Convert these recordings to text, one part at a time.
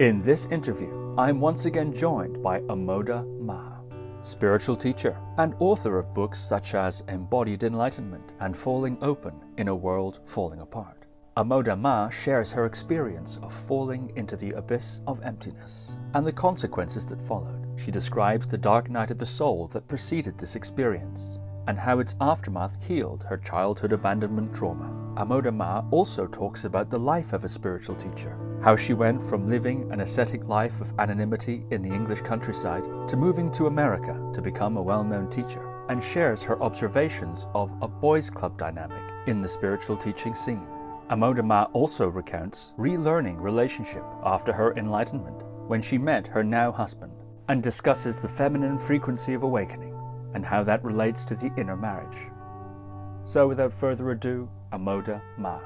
In this interview, I am once again joined by Amoda Maa, spiritual teacher and author of books such as Embodied Enlightenment and Falling Open in a World Falling Apart. Amoda Maa shares her experience of falling into the abyss of emptiness and the consequences that followed. She describes the dark night of the soul that preceded this experience and how its aftermath healed her childhood abandonment trauma. Amoda Maa also talks about the life of a spiritual teacher, how she went from living an ascetic life of anonymity in the English countryside to moving to America to become a well known teacher, and shares her observations of a boys' club dynamic in the spiritual teaching scene. Amoda Maa also recounts relearning relationship after her enlightenment when she met her now husband, and discusses the feminine frequency of awakening and how that relates to the inner marriage. So, without further ado, Amoda Maa.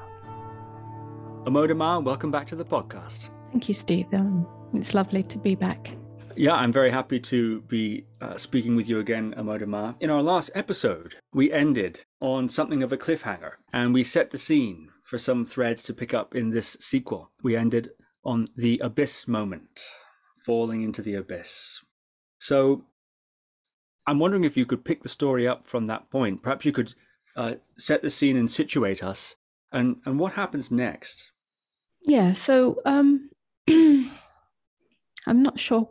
Amoda Maa, welcome back to the podcast. Thank you, Steve. Um, it's lovely to be back. Yeah, I'm very happy to be uh, speaking with you again, Amoda Maa. In our last episode, we ended on something of a cliffhanger and we set the scene for some threads to pick up in this sequel. We ended on the abyss moment, falling into the abyss. So I'm wondering if you could pick the story up from that point. Perhaps you could uh, set the scene and situate us, and and what happens next? Yeah. So um, I'm not sure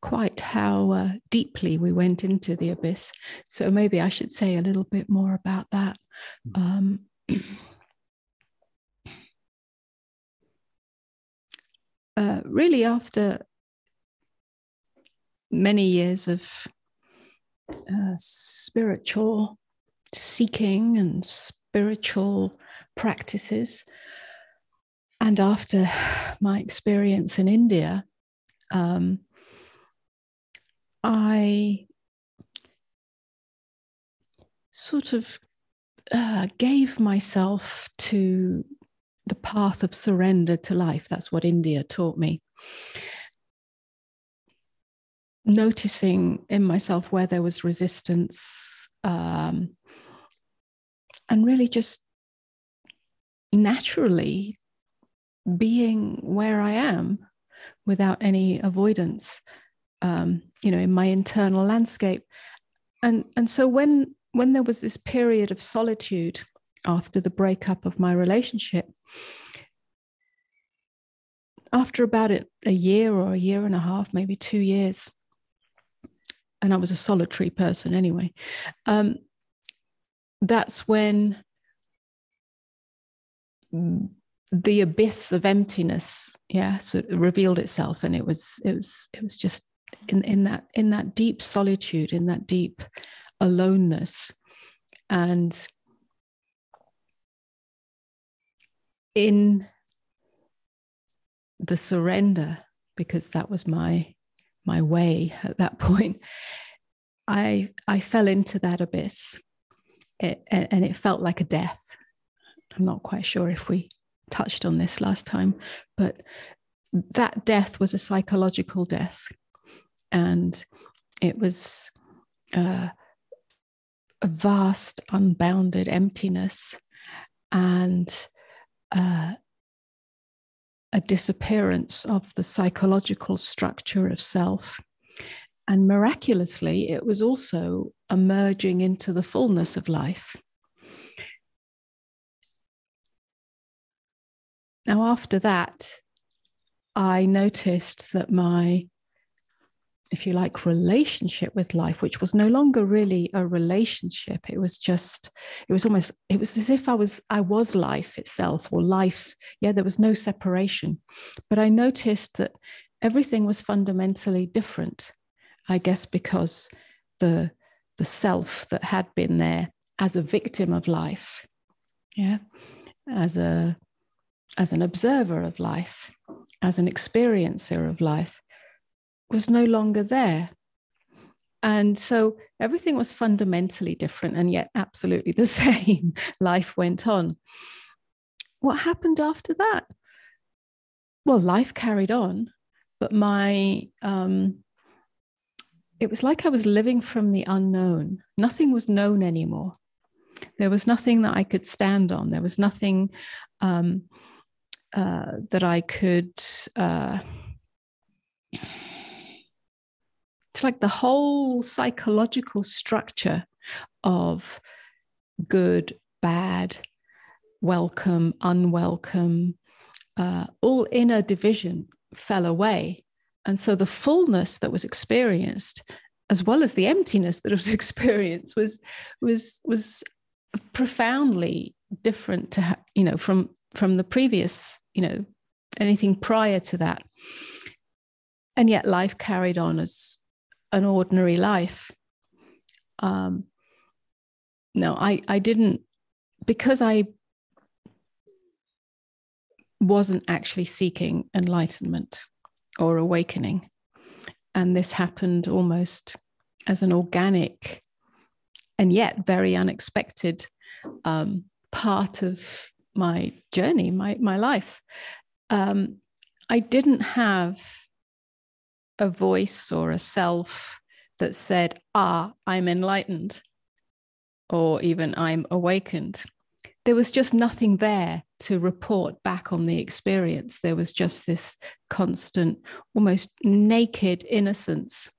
quite how uh, deeply we went into the abyss. So maybe I should say a little bit more about that. Hmm. Um, uh, really, after many years of uh, spiritual seeking and spiritual practices. And after my experience in India, um, I sort of uh, gave myself to the path of surrender to life. That's what India taught me. Noticing in myself where there was resistance, um, and really just naturally being where I am without any avoidance, um, you know, in my internal landscape. And, and so when, when there was this period of solitude after the breakup of my relationship, after about a, a year or a year and a half, maybe two years, and I was a solitary person anyway, um, that's when the abyss of emptiness yeah so it revealed itself and it was it was it was just in in that in that deep solitude in that deep aloneness and in the surrender because that was my my way at that point i i fell into that abyss it, and it felt like a death. I'm not quite sure if we touched on this last time, but that death was a psychological death. And it was uh, a vast, unbounded emptiness and uh, a disappearance of the psychological structure of self. And miraculously, it was also emerging into the fullness of life. Now, after that, I noticed that my, if you like, relationship with life, which was no longer really a relationship, it was just, it was almost, it was as if I was, I was life itself or life. Yeah, there was no separation. But I noticed that everything was fundamentally different, I guess, because the the self that had been there as a victim of life yeah as a as an observer of life as an experiencer of life was no longer there and so everything was fundamentally different and yet absolutely the same life went on what happened after that well life carried on but my um, it was like I was living from the unknown. Nothing was known anymore. There was nothing that I could stand on. There was nothing um, uh, that I could uh, it's like the whole psychological structure of good, bad, welcome, unwelcome, uh, all inner division fell away. And so the fullness that was experienced, as well as the emptiness that was experienced, was was was profoundly different to you know from from the previous you know anything prior to that. And yet life carried on as an ordinary life. Um no i i didn't because i wasn't actually seeking enlightenment or awakening. And this happened almost as an organic and yet very unexpected um, part of my journey, my my life. Um, I didn't have a voice or a self that said, "Ah, I'm enlightened," or even "I'm awakened." There was just nothing there to report back on the experience. There was just this constant, almost naked innocence.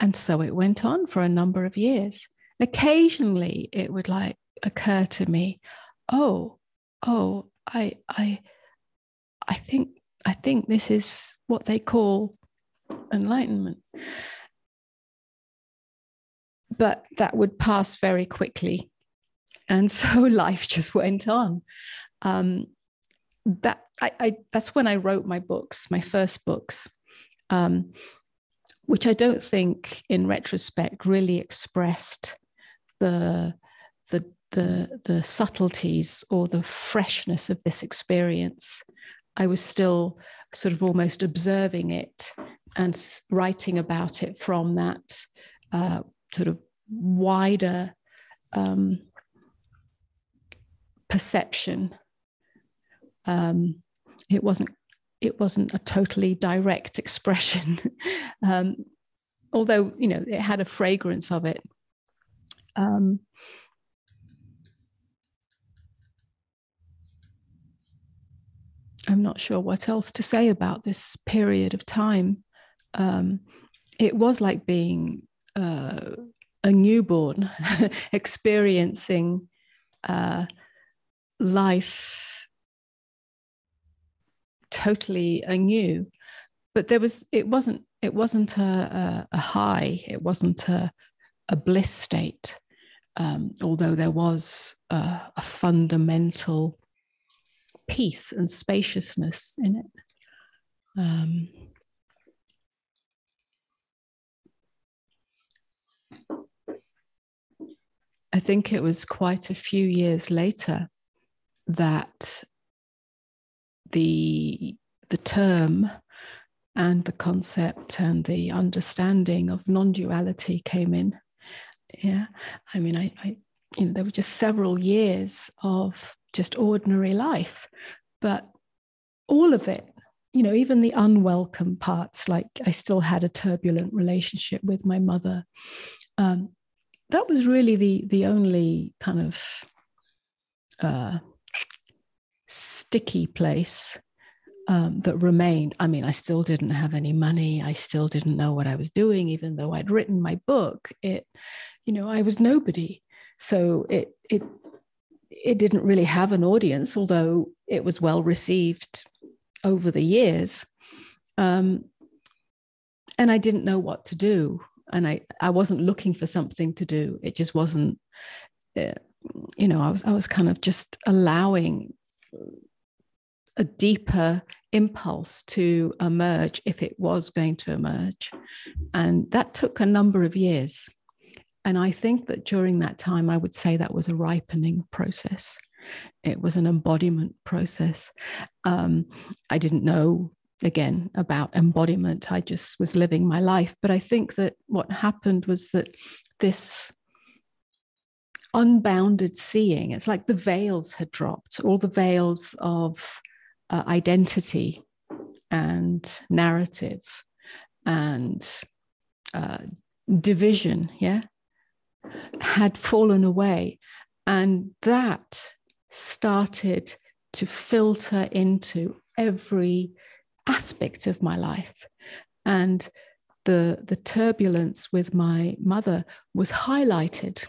And so it went on for a number of years. Occasionally, it would like occur to me, oh, oh, I, I, I think, I think this is what they call enlightenment. But that would pass very quickly. And so life just went on. Um, that I, I, that's when I wrote my books, my first books, um, which I don't think, in retrospect, really expressed the the the subtleties or the freshness of this experience i was still sort of almost observing it and writing about it from that uh, sort of wider um, perception. Um, it wasn't it wasn't a totally direct expression. Um, although you know it had a fragrance of it. Um, I'm not sure what else to say about this period of time. Um, it was like being uh, a newborn, experiencing uh, life totally anew. But there was, it wasn't, it wasn't a, a, a high. It wasn't a, a bliss state. Um, although there was a fundamental peace and spaciousness in it. Um, I think it was quite a few years later that the the term and the concept and the understanding of non-duality came in. Yeah, I mean, I, I you know, there were just several years of just ordinary life. But all of it, you know, even the unwelcome parts, like I still had a turbulent relationship with my mother. Um, that was really the the only kind of uh, sticky place um, that remained. I mean, I still didn't have any money. I still didn't know what I was doing, even though I'd written my book. It, you know, I was nobody. So it it it didn't really have an audience, although it was well received over the years. Um, and I didn't know what to do. And I, I wasn't looking for something to do. It just wasn't, uh, you know, I was, I was kind of just allowing a deeper impulse to emerge if it was going to emerge. And that took a number of years. And I think that during that time, I would say that was a ripening process. It was an embodiment process. Um, I didn't know, again, about embodiment. I just was living my life. But I think that what happened was that this unbounded seeing, it's like the veils had dropped, all the veils of uh, identity and narrative and uh, division, yeah, had fallen away. And that started to filter into every aspect of my life. And the, the turbulence with my mother was highlighted.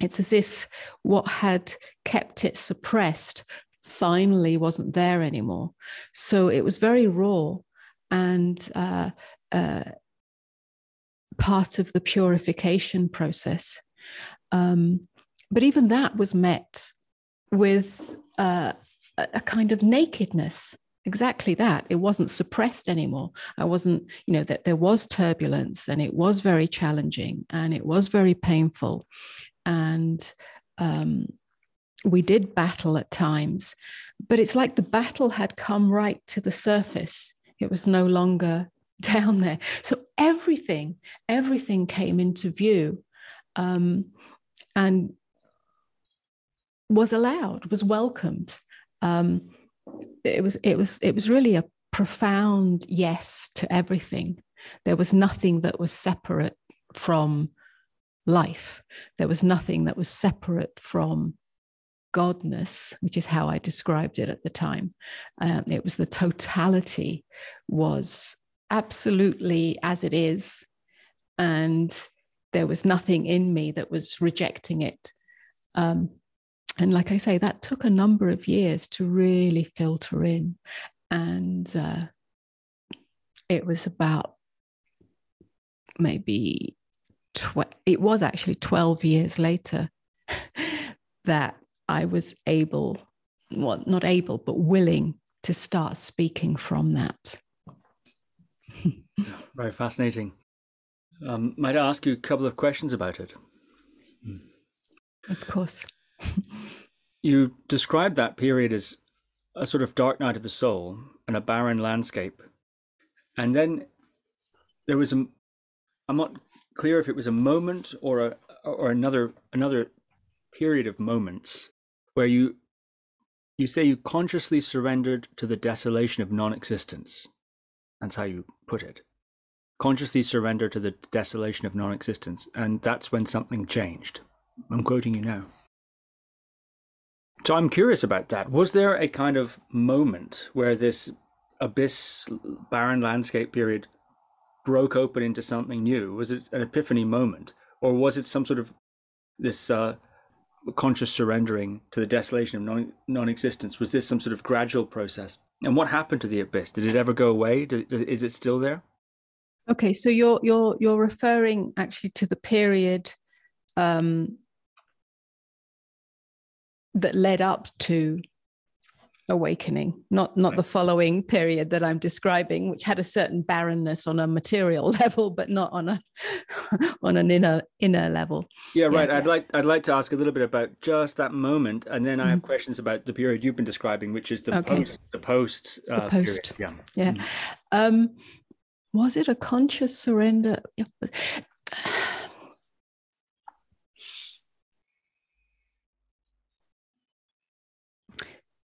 It's as if what had kept it suppressed finally wasn't there anymore. So it was very raw and uh, uh, part of the purification process. Um, but even that was met with uh, a kind of nakedness. Exactly that. It wasn't suppressed anymore. I wasn't you know that there was turbulence and it was very challenging and it was very painful. And um, we did battle at times but it's like the battle had come right to the surface. It was no longer down there. So everything everything came into view um, and was allowed was welcomed. Um, it was it was it was really a profound yes to everything. There was nothing that was separate from life. There was nothing that was separate from godness which is how i described it at the time. Um, it was the totality was absolutely as it is and there was nothing in me that was rejecting it um, and like I say, that took a number of years to really filter in. And uh, it was about maybe, tw- it was actually 12 years later that I was able, well, not able, but willing to start speaking from that. Very fascinating. Um, might I ask you a couple of questions about it? Of course. you described that period as a sort of dark night of the soul and a barren landscape. And then there was a I'm not clear if it was a moment or a or another another period of moments where you you say you consciously surrendered to the desolation of non-existence. That's how you put it. Consciously surrender to the desolation of non-existence, and that's when something changed. I'm quoting you now. So I'm curious about that. Was there a kind of moment where this abyss, barren landscape period broke open into something new? Was it an epiphany moment, or was it some sort of this uh, conscious surrendering to the desolation of non- non-existence? Was this some sort of gradual process? And what happened to the abyss? Did it ever go away? Is it still there? Okay, so you're you're you're referring actually to the period um, that led up to awakening not not the following period that i'm describing which had a certain barrenness on a material level but not on a on an inner inner level yeah right yeah. i'd like i'd like to ask a little bit about just that moment and then i have mm-hmm. questions about the period you've been describing which is the okay. post the post, uh, the post. Period. yeah yeah mm um was it a conscious surrender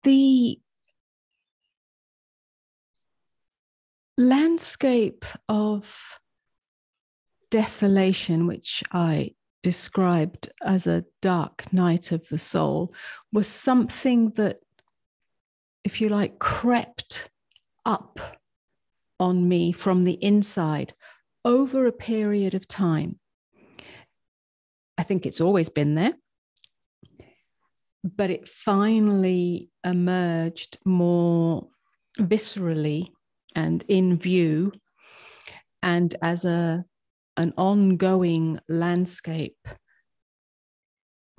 the landscape of desolation, which I described as a dark night of the soul, was something that, if you like, crept up on me from the inside over a period of time. I think it's always been there but it finally emerged more viscerally and in view. And as a an ongoing landscape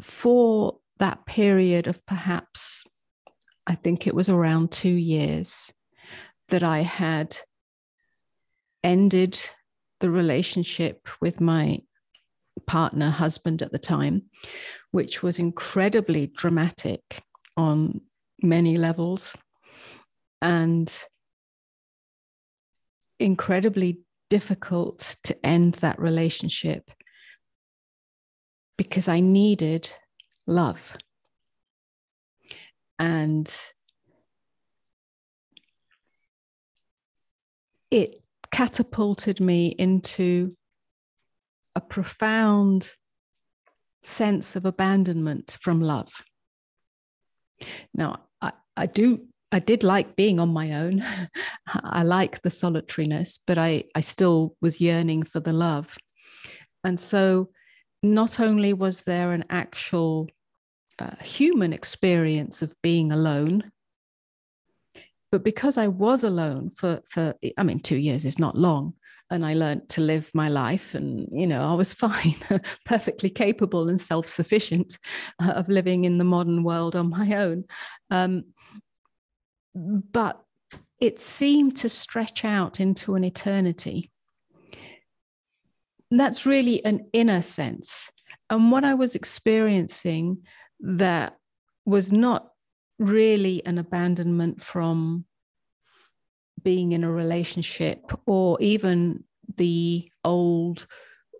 for that period of perhaps i think it was around 2 years that i had ended the relationship with my partner, husband at the time, which was incredibly dramatic on many levels and incredibly difficult to end that relationship because I needed love. And it catapulted me into a profound sense of abandonment from love. Now, I, I do I did like being on my own. I like the solitariness, but I, I still was yearning for the love. And so, not only was there an actual uh, human experience of being alone, but because I was alone for, for, I mean, two years is not long, and I learned to live my life, and, you know, I was fine, perfectly capable and self sufficient uh, of living in the modern world on my own. Um, but it seemed to stretch out into an eternity. That's really an inner sense. And what I was experiencing that was not really an abandonment from being in a relationship or even the old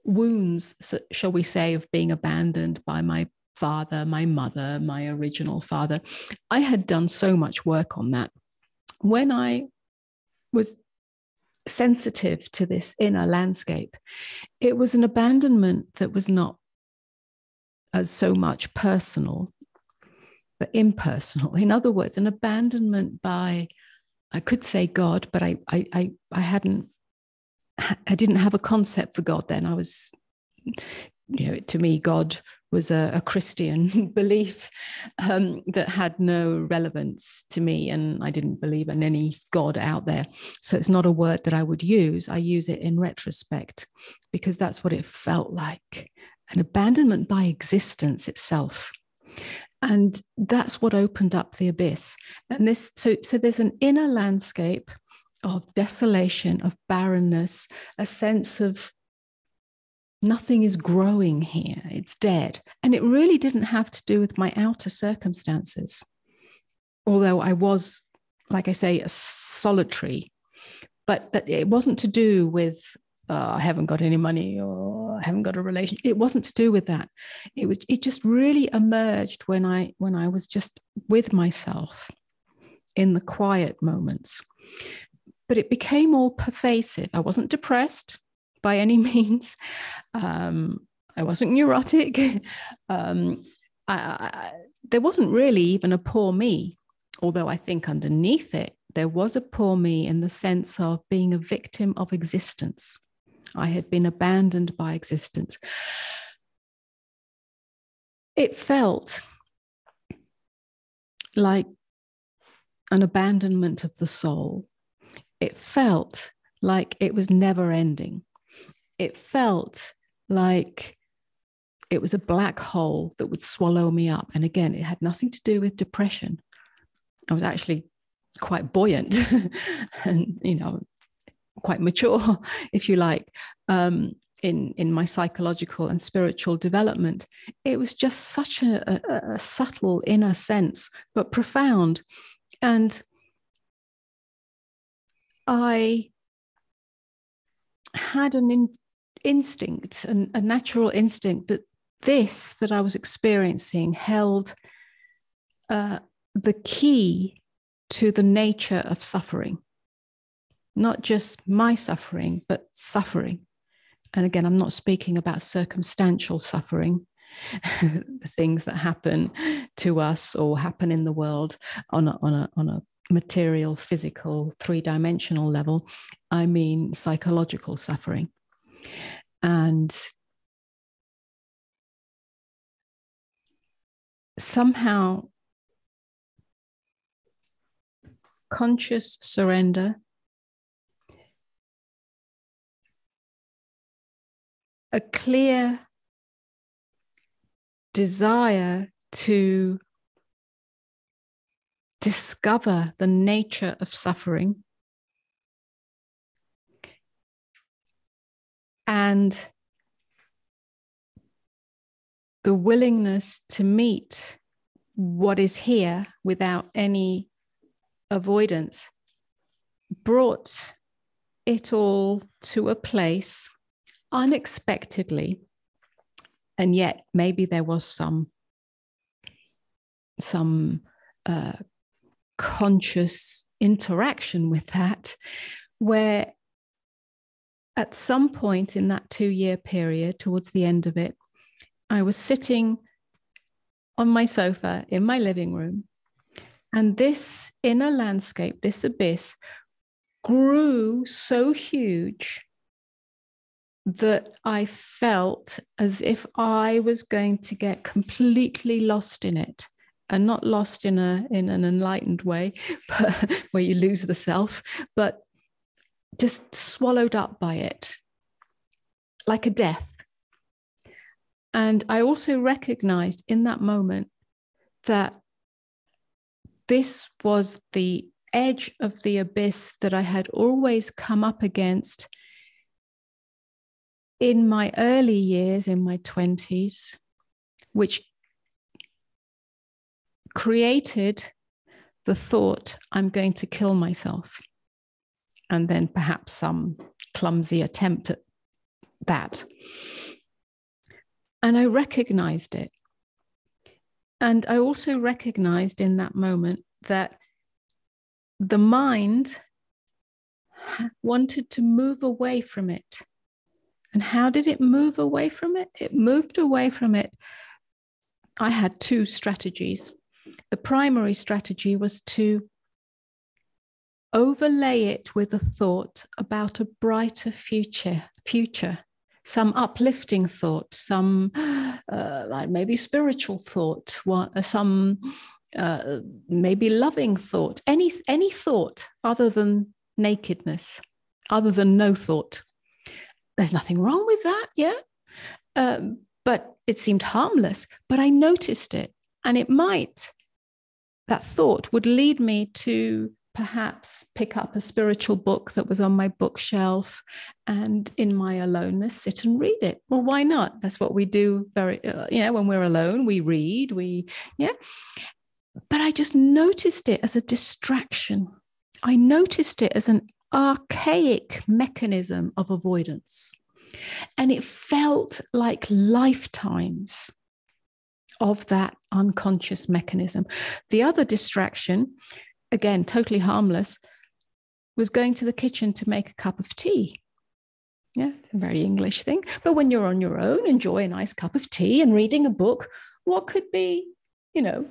wounds, shall we say, of being abandoned by my father, my mother, my original father. I had done so much work on that. When I was sensitive to this inner landscape, it was an abandonment that was not as so much personal, but impersonal. In other words, an abandonment by, I could say God, but I, I, I, I hadn't, I didn't have a concept for God then. I was, you know, to me, God was a, a Christian belief um, that had no relevance to me, and I didn't believe in any God out there. So it's not a word that I would use. I use it in retrospect because that's what it felt like an abandonment by existence itself. And that's what opened up the abyss. And this, so, so there's an inner landscape of desolation, of barrenness, a sense of nothing is growing here, it's dead. And it really didn't have to do with my outer circumstances. Although I was, like I say, a solitary, but that it wasn't to do with uh, I haven't got any money or I haven't got a relation. It wasn't to do with that. It was it just really emerged when I when I was just with myself in the quiet moments. But it became all pervasive. I wasn't depressed by any means. Um, I wasn't neurotic. um, I, I, there wasn't really even a poor me, although I think underneath it, there was a poor me in the sense of being a victim of existence. I had been abandoned by existence. It felt like an abandonment of the soul. It felt like it was never ending it felt like it was a black hole that would swallow me up. And again, it had nothing to do with depression. I was actually quite buoyant and, you know, quite mature, if you like, um, in, in my psychological and spiritual development. It was just such a, a, a subtle inner sense, but profound. And I had an in, instinct, an, a natural instinct that this that I was experiencing held uh, the key to the nature of suffering, not just my suffering, but suffering. And again, I'm not speaking about circumstantial suffering, things that happen to us or happen in the world on a, on a, on a material, physical, three dimensional level. I mean psychological suffering. And somehow conscious surrender a clear desire to discover the nature of suffering and the willingness to meet what is here without any avoidance brought it all to a place unexpectedly and yet maybe there was some some uh, conscious interaction with that where at some point in that two year period, towards the end of it, I was sitting on my sofa in my living room And this inner landscape, this abyss, grew so huge that I felt as if I was going to get completely lost in it and not lost in a in an enlightened way but where you lose the self but just swallowed up by it like a death. And I also recognized in that moment that this was the edge of the abyss that I had always come up against in my early years, in my 20s, which created the thought, I'm going to kill myself. And then perhaps some clumsy attempt at that. And I recognized it. And I also recognized in that moment that the mind wanted to move away from it. And how did it move away from it? It moved away from it. I had two strategies. The primary strategy was to overlay it with a thought about a brighter future, future some uplifting thought, some uh, maybe spiritual thought, some uh, maybe loving thought, any any thought other than nakedness, other than no thought. There's nothing wrong with that, yeah. Um, but it seemed harmless. But I noticed it, and it might. That thought would lead me to perhaps pick up a spiritual book that was on my bookshelf and in my aloneness sit and read it well why not that's what we do very uh, you know when we're alone we read we yeah but i just noticed it as a distraction i noticed it as an archaic mechanism of avoidance and it felt like lifetimes of that unconscious mechanism the other distraction again, totally harmless, was going to the kitchen to make a cup of tea. Yeah, a very English thing. But when you're on your own, enjoy a nice cup of tea and reading a book. What could be, you know,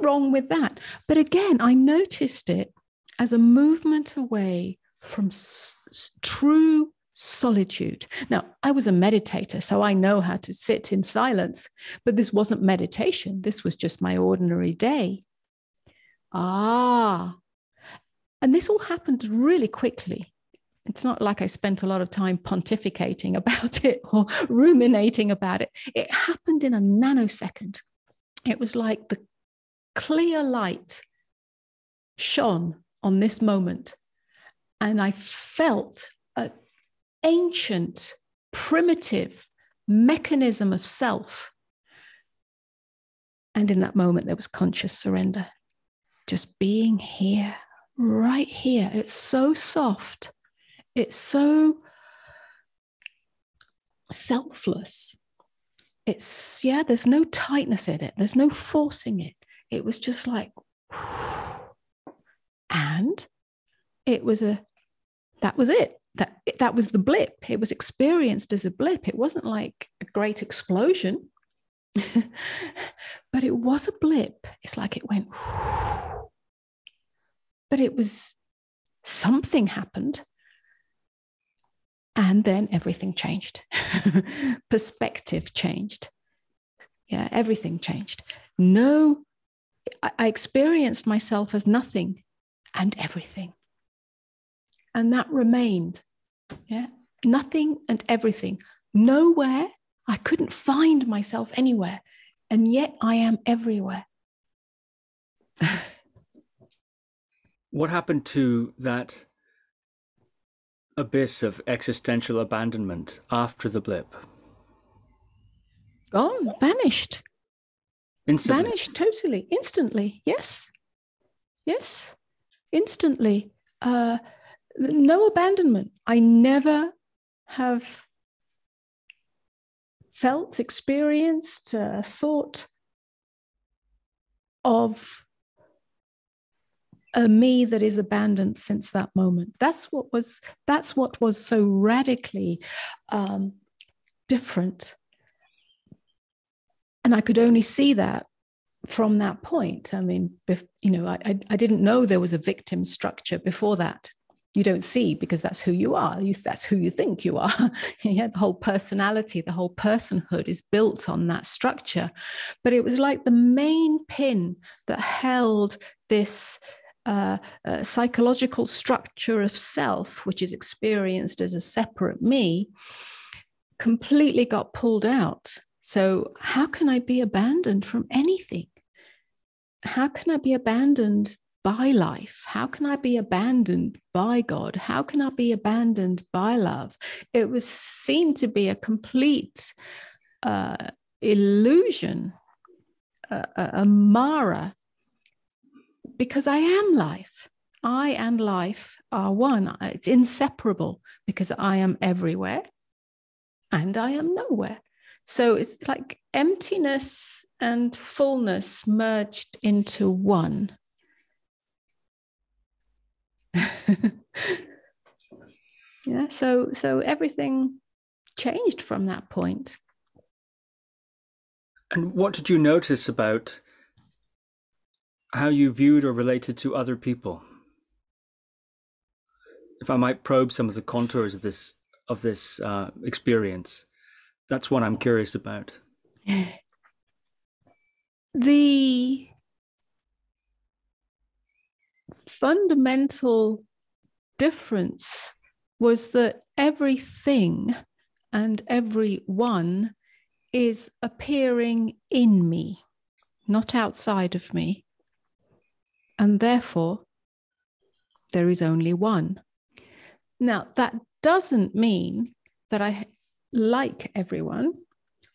wrong with that? But again, I noticed it as a movement away from s- true solitude. Now, I was a meditator, so I know how to sit in silence, but this wasn't meditation. This was just my ordinary day. Ah. And this all happened really quickly. It's not like I spent a lot of time pontificating about it or ruminating about it. It happened in a nanosecond. It was like the clear light shone on this moment. And I felt an ancient, primitive mechanism of self. And in that moment, there was conscious surrender just being here, right here. It's so soft. It's so selfless. It's, yeah, there's no tightness in it, there's no forcing it. It was just like, and it was a, that was it. That, that was the blip. It was experienced as a blip. It wasn't like a great explosion, but it was a blip. It's like it went, but it was something happened. And then everything changed. Perspective changed. Yeah, everything changed. No, I, I experienced myself as nothing and everything. And that remained. Yeah, nothing and everything. Nowhere, I couldn't find myself anywhere. And yet I am everywhere. What happened to that abyss of existential abandonment after the blip? Gone, vanished. Instantly. Vanished totally, instantly. Yes. Yes. Instantly. Uh, no abandonment. I never have felt, experienced, uh, thought of a me that is abandoned since that moment. That's what was that's what was so radically um, different, and I could only see that from that point, I mean, you know, I, I didn't know there was a victim structure before that. You don't see because that's who you are. You, that's who you think you are. yeah, the whole personality, the whole personhood is built on that structure. But it was like the main pin that held this uh, uh, psychological structure of self, which is experienced as a separate me, completely got pulled out. So, how can I be abandoned from anything? How can I be abandoned by life? How can I be abandoned by God? How can I be abandoned by love? It was seen to be a complete uh, illusion, a, a Mara because I am life. I and life are one. It's inseparable because I am everywhere and I am nowhere. So it's like emptiness and fullness merged into one. yeah, so so everything changed from that point. And what did you notice about how you viewed or related to other people. If I might probe some of the contours of this of this uh, experience, that's what I'm curious about. The fundamental difference was that everything and everyone is appearing in me, not outside of me and therefore there is only one. Now, that doesn't mean that I like everyone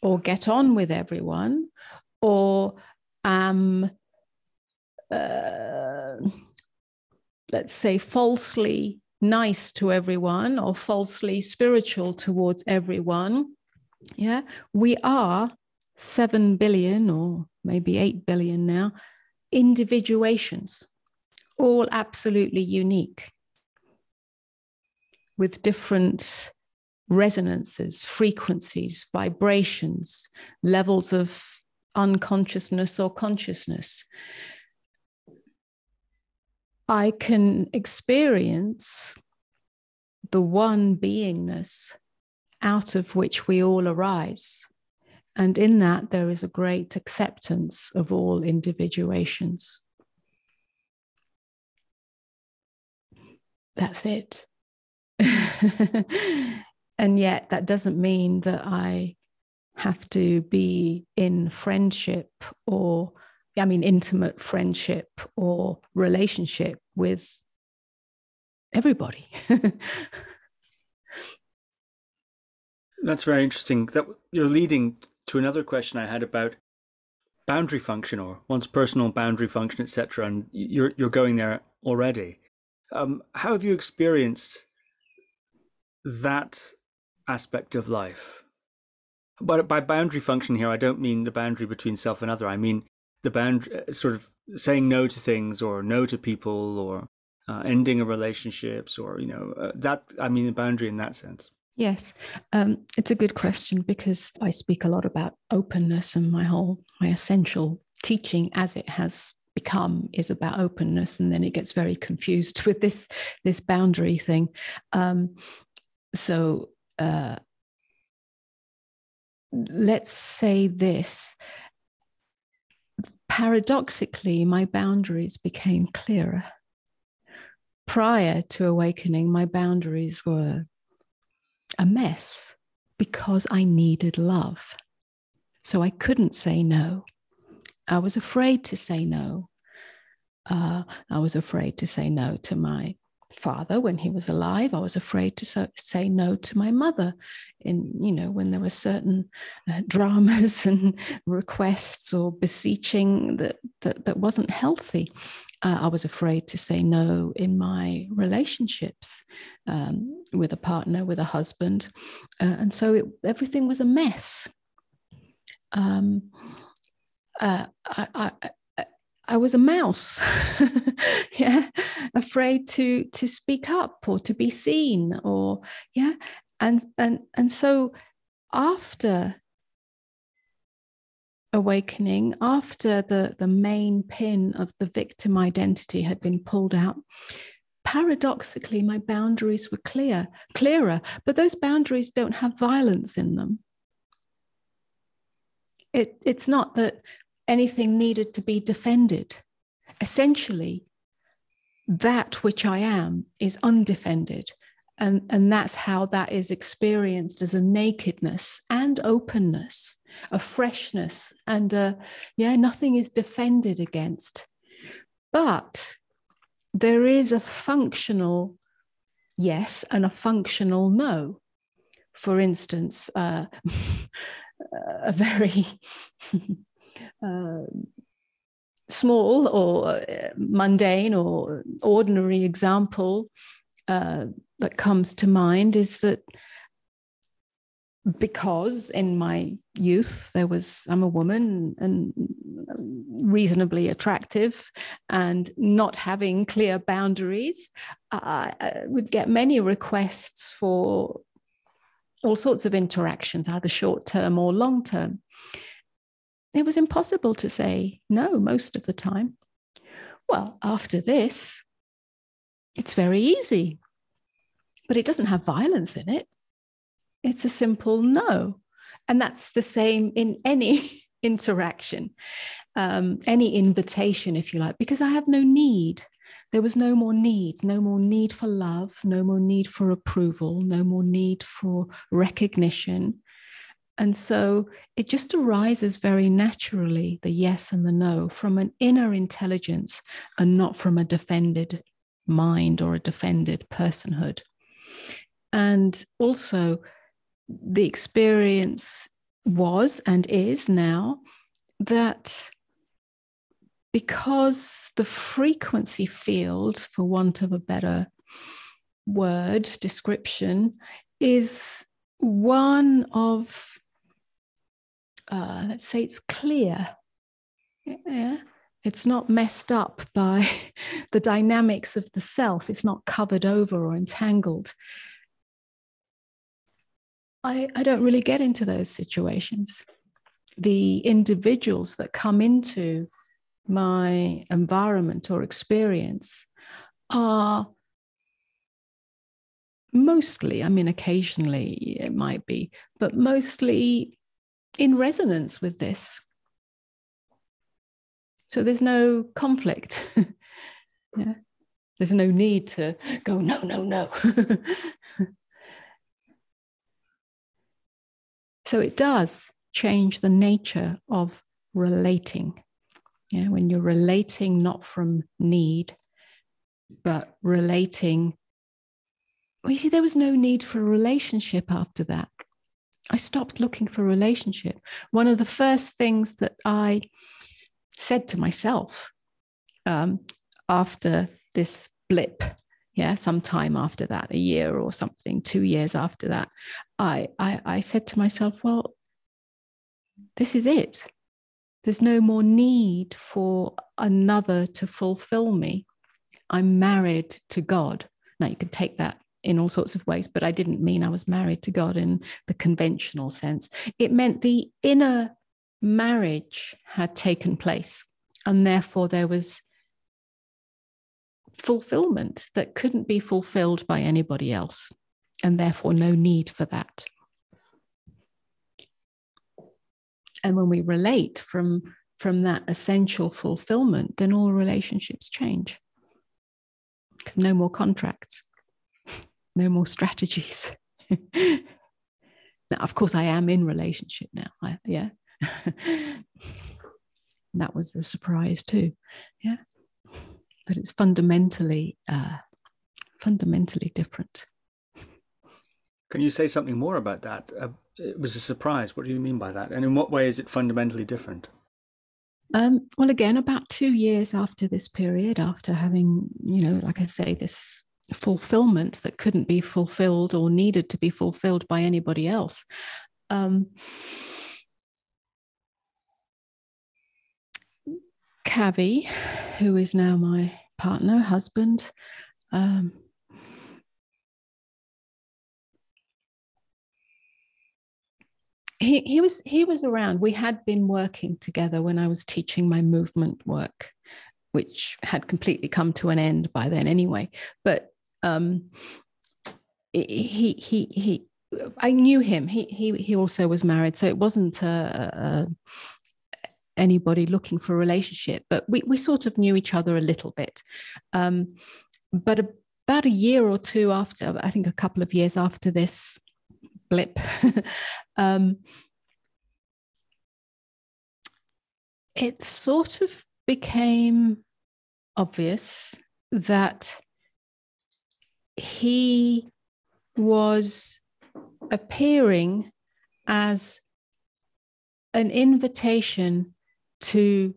or get on with everyone or am, uh, let's say, falsely nice to everyone or falsely spiritual towards everyone. Yeah, we are 7 billion or maybe 8 billion now individuations, all absolutely unique, with different resonances, frequencies, vibrations, levels of unconsciousness or consciousness. I can experience the one beingness out of which we all arise. And in that, there is a great acceptance of all individuations. That's it. and yet, that doesn't mean that I have to be in friendship or, I mean, intimate friendship or relationship with everybody. That's very interesting. That you're leading to another question I had about boundary function or one's personal boundary function, etc. And you're you're going there already. Um, how have you experienced that aspect of life? But by boundary function here, I don't mean the boundary between self and other. I mean the boundary, uh, sort of saying no to things or no to people or uh, ending a relationships or you know uh, that. I mean the boundary in that sense. Yes, um, it's a good question because I speak a lot about openness, and my whole my essential teaching, as it has become, is about openness, and then it gets very confused with this this boundary thing. Um, so uh, let's say this. Paradoxically, my boundaries became clearer. Prior to awakening, my boundaries were a mess because I needed love. So I couldn't say no. I was afraid to say no. Uh, I was afraid to say no to my father when he was alive. I was afraid to so, say no to my mother in, you know, when there were certain uh, dramas and requests or beseeching that, that, that wasn't healthy. Uh, I was afraid to say no in my relationships um, with a partner, with a husband. Uh, and so it, everything was a mess. Um, uh, I, I, I was a mouse, yeah, afraid to to speak up or to be seen, or yeah, and and and so after awakening, after the, the main pin of the victim identity had been pulled out, paradoxically, my boundaries were clear, clearer, but those boundaries don't have violence in them. It, it's not that anything needed to be defended. Essentially, that which I am is undefended. And, and that's how that is experienced as a nakedness and openness, a freshness, and a, yeah, nothing is defended against. But there is a functional yes and a functional no. For instance, uh, a very uh, small or uh, mundane or ordinary example uh, that comes to mind is that because in my youth there was i'm a woman and reasonably attractive and not having clear boundaries i would get many requests for all sorts of interactions either short term or long term it was impossible to say no most of the time well after this it's very easy but it doesn't have violence in it it's a simple no. And that's the same in any interaction, um, any invitation, if you like, because I have no need. There was no more need, no more need for love, no more need for approval, no more need for recognition. And so it just arises very naturally, the yes and the no, from an inner intelligence and not from a defended mind or a defended personhood. And also, the experience was and is now that because the frequency field, for want of a better word description, is one of, uh, let's say it's clear. Yeah. It's not messed up by the dynamics of the self. It's not covered over or entangled. I, I don't really get into those situations. The individuals that come into my environment or experience are mostly, I mean, occasionally it might be, but mostly in resonance with this. So there's no conflict. yeah. There's no need to go, no, no, no. So it does change the nature of relating. Yeah, when you're relating not from need, but relating. Well, you see, there was no need for a relationship after that. I stopped looking for a relationship. One of the first things that I said to myself um, after this blip yeah sometime after that a year or something two years after that I, I i said to myself well this is it. There's no more need for another to fulfill me. I'm married to god. Now you can take that in all sorts of ways but i didn't mean i was married to god in the conventional sense it meant the inner marriage had taken place and therefore there was fulfillment that couldn't be fulfilled by anybody else, and therefore no need for that. And when we relate from, from that essential fulfillment, then all relationships change. Because no more contracts, no more strategies. now, of course, I am in relationship now. I, yeah. that was a surprise too. Yeah that it's fundamentally uh, fundamentally different. Can you say something more about that? Uh, it was a surprise. What do you mean by that? And in what way is it fundamentally different? Um, well, again, about two years after this period, after having, you know, like I say, this fulfillment that couldn't be fulfilled or needed to be fulfilled by anybody else. Um, Kavi, who is now my partner, husband, um, he, he was he was around. We had been working together when I was teaching my movement work, which had completely come to an end by then anyway. But um, he he he I knew him. He he he also was married, so it wasn't a, a, anybody looking for a relationship. But we we sort of knew each other a little bit. Um, but about a year or two after, I think a couple of years after this blip, um, it sort of became obvious that he was appearing as an invitation to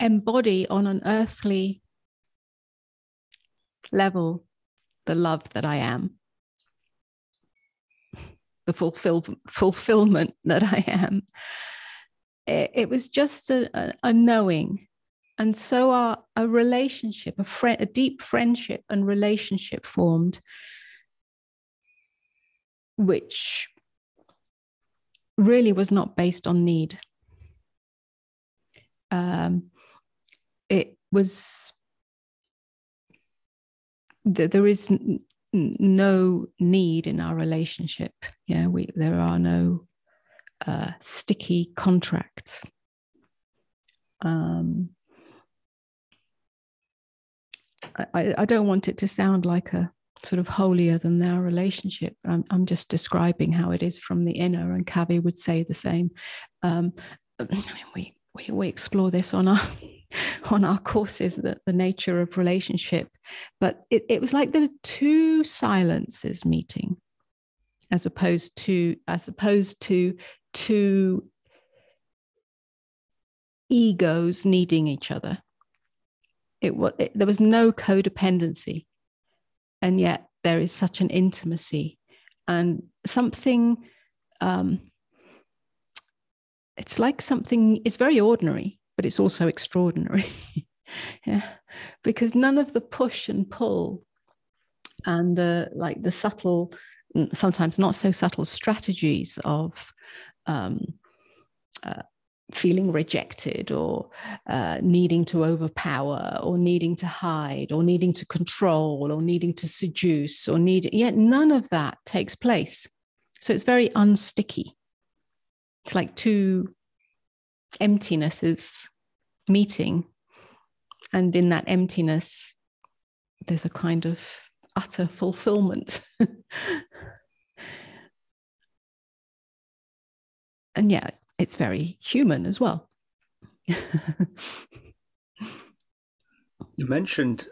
embody on an earthly level the love that I am, the fulfill, fulfillment that I am. It, it was just a, a, a knowing and so our a relationship a friend a deep friendship and relationship formed which really was not based on need. Um, it was there is n- no need in our relationship. Yeah we there are no uh, sticky contracts. Um, I, I don't want it to sound like a sort of holier than thou relationship. I'm, I'm just describing how it is from the inner, and Kavi would say the same. Um, we, we, we explore this on our on our courses, the, the nature of relationship. But it, it was like there were two silences meeting, as opposed to as opposed to two egos needing each other it was it, there was no codependency. And yet there is such an intimacy and something um, it's like something it's very ordinary but it's also extraordinary. Yeah. Because none of the push and pull and the like the subtle sometimes not so subtle strategies of um, uh, feeling rejected or uh, needing to overpower or needing to hide or needing to control or needing to seduce or need yet none of that takes place. So it's very unsticky. It's like two emptinesses meeting and in that emptiness there's a kind of utter fulfillment. And yeah it's very human as well. you mentioned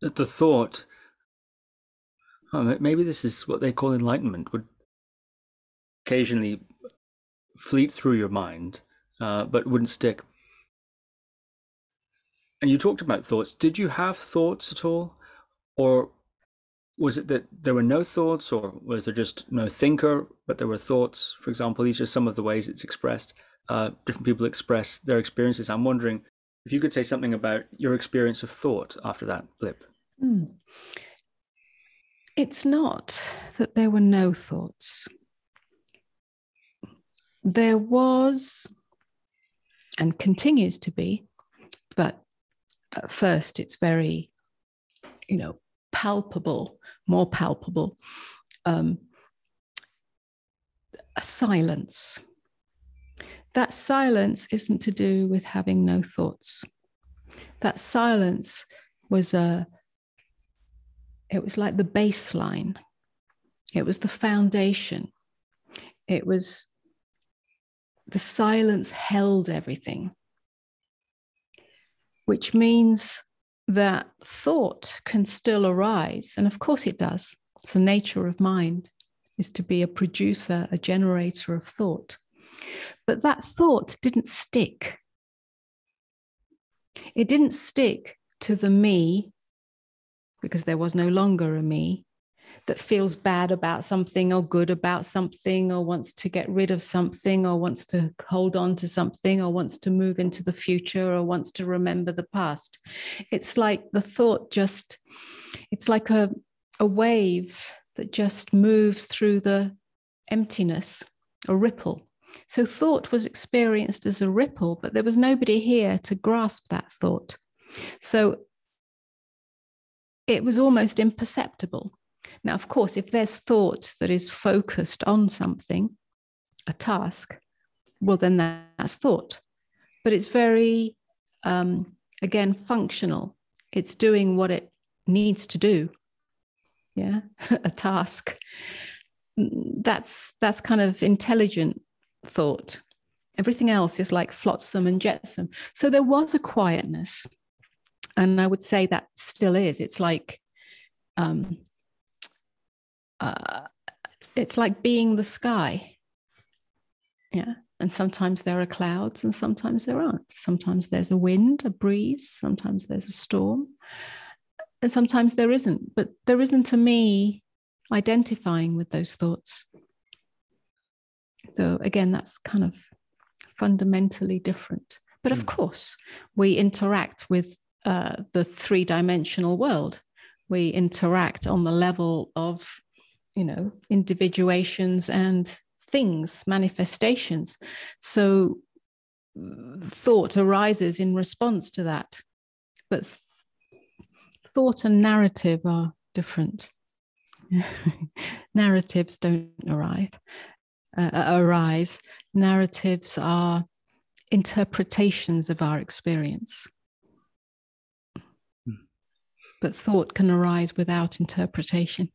that the thought, oh, maybe this is what they call enlightenment, would occasionally fleet through your mind, uh, but wouldn't stick. And you talked about thoughts. Did you have thoughts at all? Or was it that there were no thoughts or was there just no thinker but there were thoughts? For example these are some of the ways it's expressed uh, different people express their experiences. I'm wondering if you could say something about your experience of thought after that blip. Mm. it's not that there were no thoughts. There was and continues to be but at first it's very you know palpable, more palpable, um, a silence. That silence isn't to do with having no thoughts. That silence was a, it was like the baseline, it was the foundation, it was the silence held everything, which means that thought can still arise. And of course it does. It's the nature of mind is to be a producer, a generator of thought. But that thought didn't stick. It didn't stick to the me because there was no longer a me that feels bad about something or good about something or wants to get rid of something or wants to hold on to something or wants to move into the future or wants to remember the past. It's like the thought just, it's like a, a wave that just moves through the emptiness, a ripple. So thought was experienced as a ripple, but there was nobody here to grasp that thought. So it was almost imperceptible. Now, of course, if there's thought that is focused on something, a task, well, then that's thought. But it's very, um, again, functional. It's doing what it needs to do. Yeah, a task. That's that's kind of intelligent thought. Everything else is like flotsam and jetsam. So there was a quietness, and I would say that still is. It's like, um, uh, it's like being the sky. Yeah, and sometimes there are clouds, and sometimes there aren't. Sometimes there's a wind, a breeze. Sometimes there's a storm, and sometimes there isn't. But there isn't to me identifying with those thoughts. So again, that's kind of fundamentally different. But of mm. course, we interact with uh, the three dimensional world. We interact on the level of, you know, individuations and things, manifestations. So thought arises in response to that. But th- thought and narrative are different. Narratives don't arrive uh, arise, narratives are interpretations of our experience. Hmm. But thought can arise without interpretation.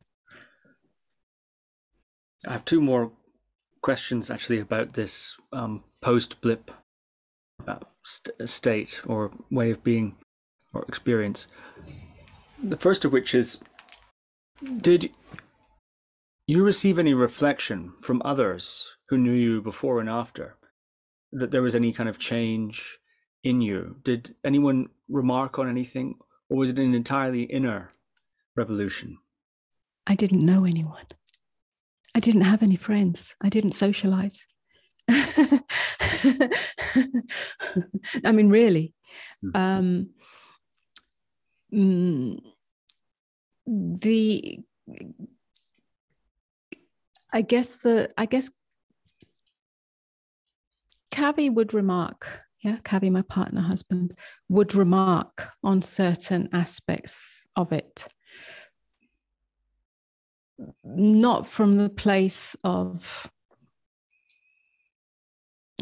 I have two more questions actually about this um, post blip uh, st- state or way of being or experience. The first of which is Did you receive any reflection from others who knew you before and after that there was any kind of change in you? Did anyone remark on anything, or was it an entirely inner revolution? I didn't know anyone. I didn't have any friends. I didn't socialize. I mean, really. Mm-hmm. Um, mm, the I guess the I guess Kavi would remark, yeah, Kavi, my partner husband, would remark on certain aspects of it. Not from the place of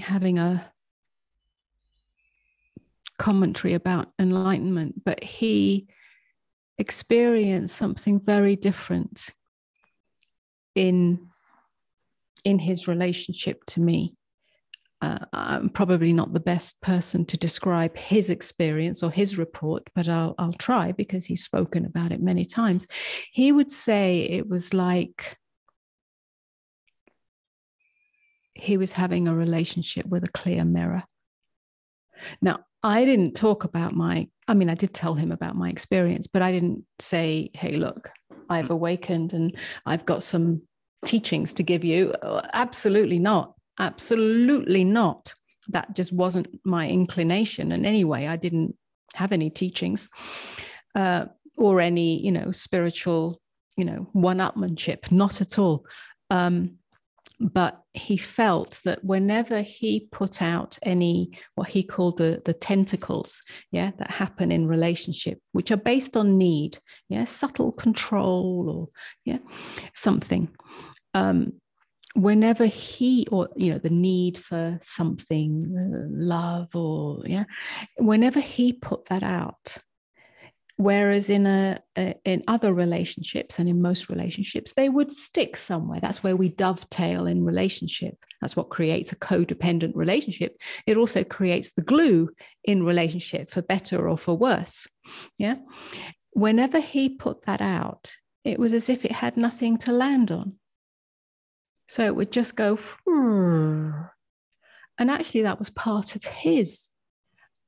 having a commentary about enlightenment, but he experienced something very different in in his relationship to me. Uh, I'm probably not the best person to describe his experience or his report, but I'll, I'll try because he's spoken about it many times. He would say it was like he was having a relationship with a clear mirror. Now, I didn't talk about my, I mean, I did tell him about my experience, but I didn't say, hey, look, I've awakened and I've got some teachings to give you. Absolutely not. Absolutely not. That just wasn't my inclination. And anyway, I didn't have any teachings uh, or any, you know, spiritual, you know, one upmanship, not at all. Um, but he felt that whenever he put out any what he called the the tentacles yeah that happen in relationship which are based on need yeah subtle control or yeah something um whenever he or you know the need for something love or yeah whenever he put that out whereas in a, a, in other relationships and in most relationships they would stick somewhere. That's where we dovetail in relationship. That's what creates a codependent relationship. It also creates the glue in relationship for better or for worse yeah? Whenever he put that out it was as if it had nothing to land on so it would just go and actually that was part of his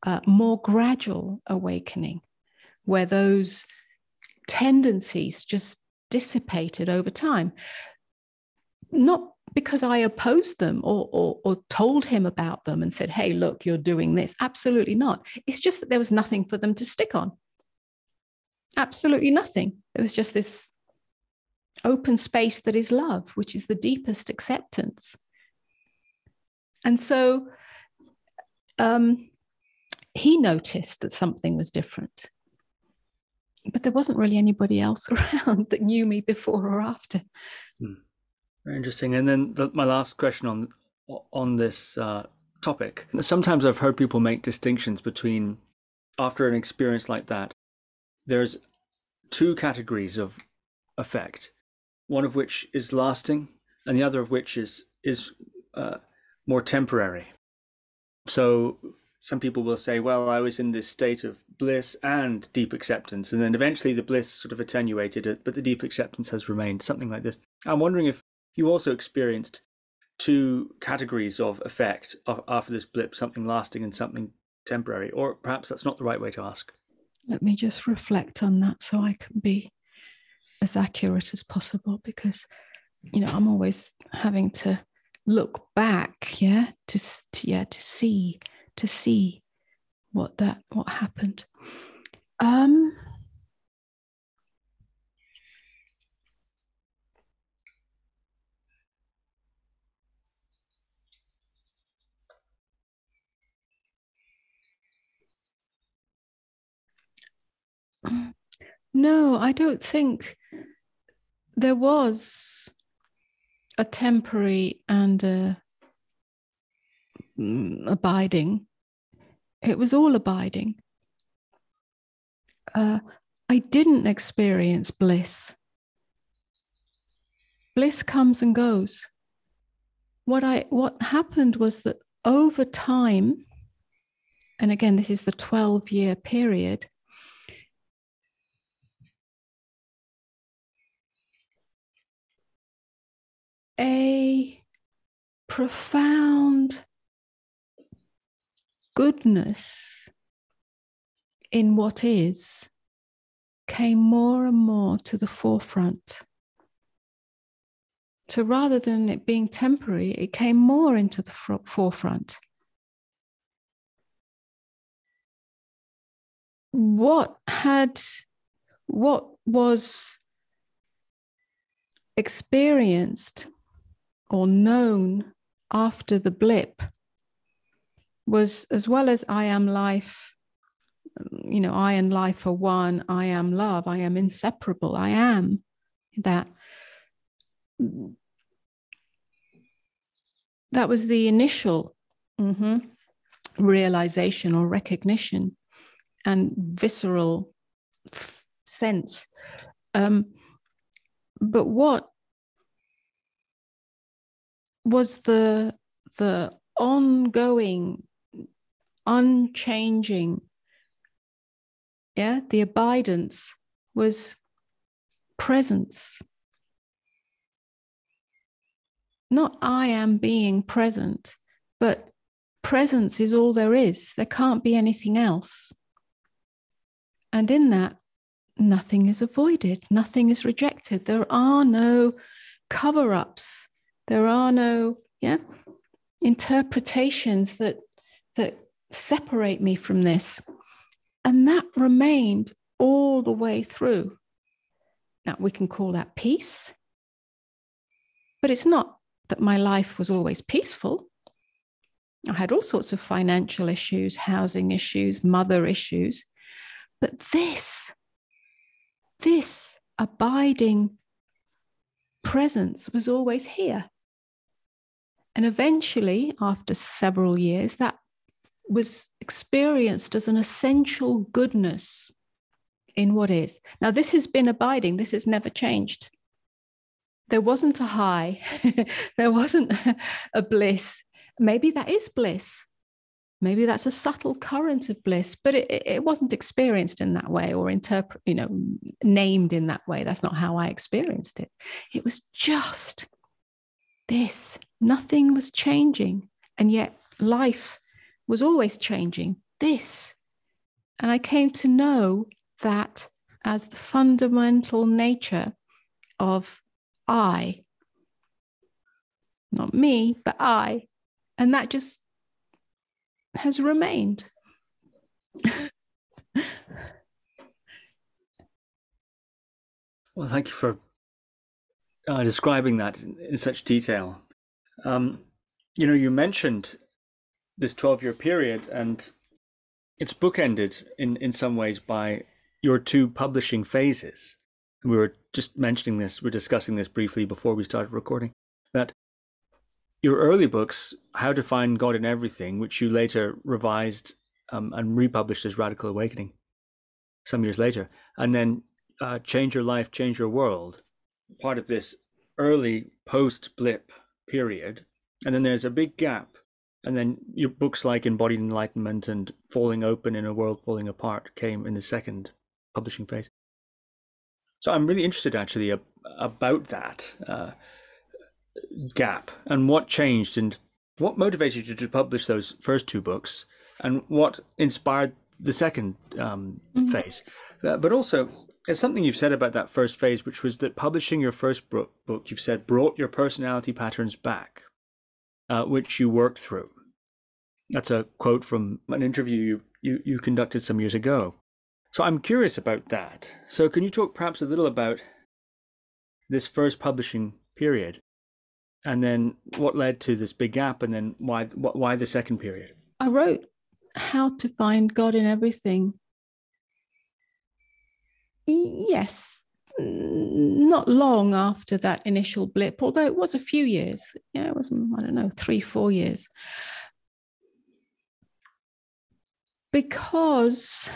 uh, more gradual awakening where those tendencies just dissipated over time. Not because I opposed them or, or, or, told him about them and said, hey, look, you're doing this. Absolutely not. It's just that there was nothing for them to stick on. Absolutely nothing. It was just this open space that is love, which is the deepest acceptance. And so um, he noticed that something was different. But there wasn't really anybody else around that knew me before or after. Hmm. Very interesting. And then the, my last question on on this uh, topic. Sometimes I've heard people make distinctions between after an experience like that. There's two categories of effect, one of which is lasting, and the other of which is is uh, more temporary. So some people will say, "Well, I was in this state of bliss and deep acceptance, and then eventually the bliss sort of attenuated it, but the deep acceptance has remained." Something like this. I'm wondering if you also experienced two categories of effect after this blip, something lasting and something temporary, or perhaps that's not the right way to ask. Let me just reflect on that so I can be as accurate as possible because, you know, I'm always having to look back, yeah, to, to yeah, to see, to see what that what happened. Um, No, I don't think there was a temporary and a, mm, abiding. It was all abiding. Uh, I didn't experience bliss. Bliss comes and goes. What I what happened was that over time, and again, this is the 12 year period, a profound goodness in what is came more and more to the forefront. So rather than it being temporary, it came more into the forefront. What had, what was experienced or known after the blip was as well as I am life, you know, I and life are one, I am love, I am inseparable, I am that. That was the initial mm-hmm, realization or recognition and visceral sense. Um, but what was the the ongoing unchanging yeah the abidance was presence. Not i am being present but presence is all there is. There can't be anything else. And in that nothing is avoided. Nothing is rejected. There are no cover ups there are no yeah interpretations that that separate me from this. And that remained all the way through. Now we can call that peace. But it's not that my life was always peaceful. I had all sorts of financial issues, housing issues, mother issues. But this, this abiding presence was always here. And eventually, after several years, that was experienced as an essential goodness in what is. Now, this has been abiding, this has never changed. There wasn't a high, there wasn't a bliss. Maybe that is bliss. Maybe that's a subtle current of bliss, but it, it wasn't experienced in that way or interpret, you know, named in that way. That's not how I experienced it. It was just this Nothing was changing. And yet life was always changing. This. And I came to know that as the fundamental nature of I. Not me, but I. And that just has remained. well, thank you for uh, describing that in, in such detail. Um, you know, you mentioned this 12 year period, and it's bookended in, in some ways by your two publishing phases. We were just mentioning this, we are discussing this briefly before we started recording, that your early books, How to Find God in Everything, which you later revised um, and republished as Radical Awakening some years later, and then uh, Change Your Life, Change Your World, part of this early post blip period. And then there's a big gap. And then your books like Embodied Enlightenment and Falling Open in a World Falling Apart came in the second publishing phase. So I'm really interested actually about that uh, gap and what changed and what motivated you to publish those first two books and what inspired the second um, mm-hmm. phase. Uh, but also, there's something you've said about that first phase, which was that publishing your first book, book you've said, brought your personality patterns back, uh, which you worked through. That's a quote from an interview you, you, you conducted some years ago. So I'm curious about that. So can you talk perhaps a little about this first publishing period, and then what led to this big gap, and then why why the second period? I wrote how to find God in everything. Yes, not long after that initial blip, although it was a few years. Yeah, it was I don't know three four years. Because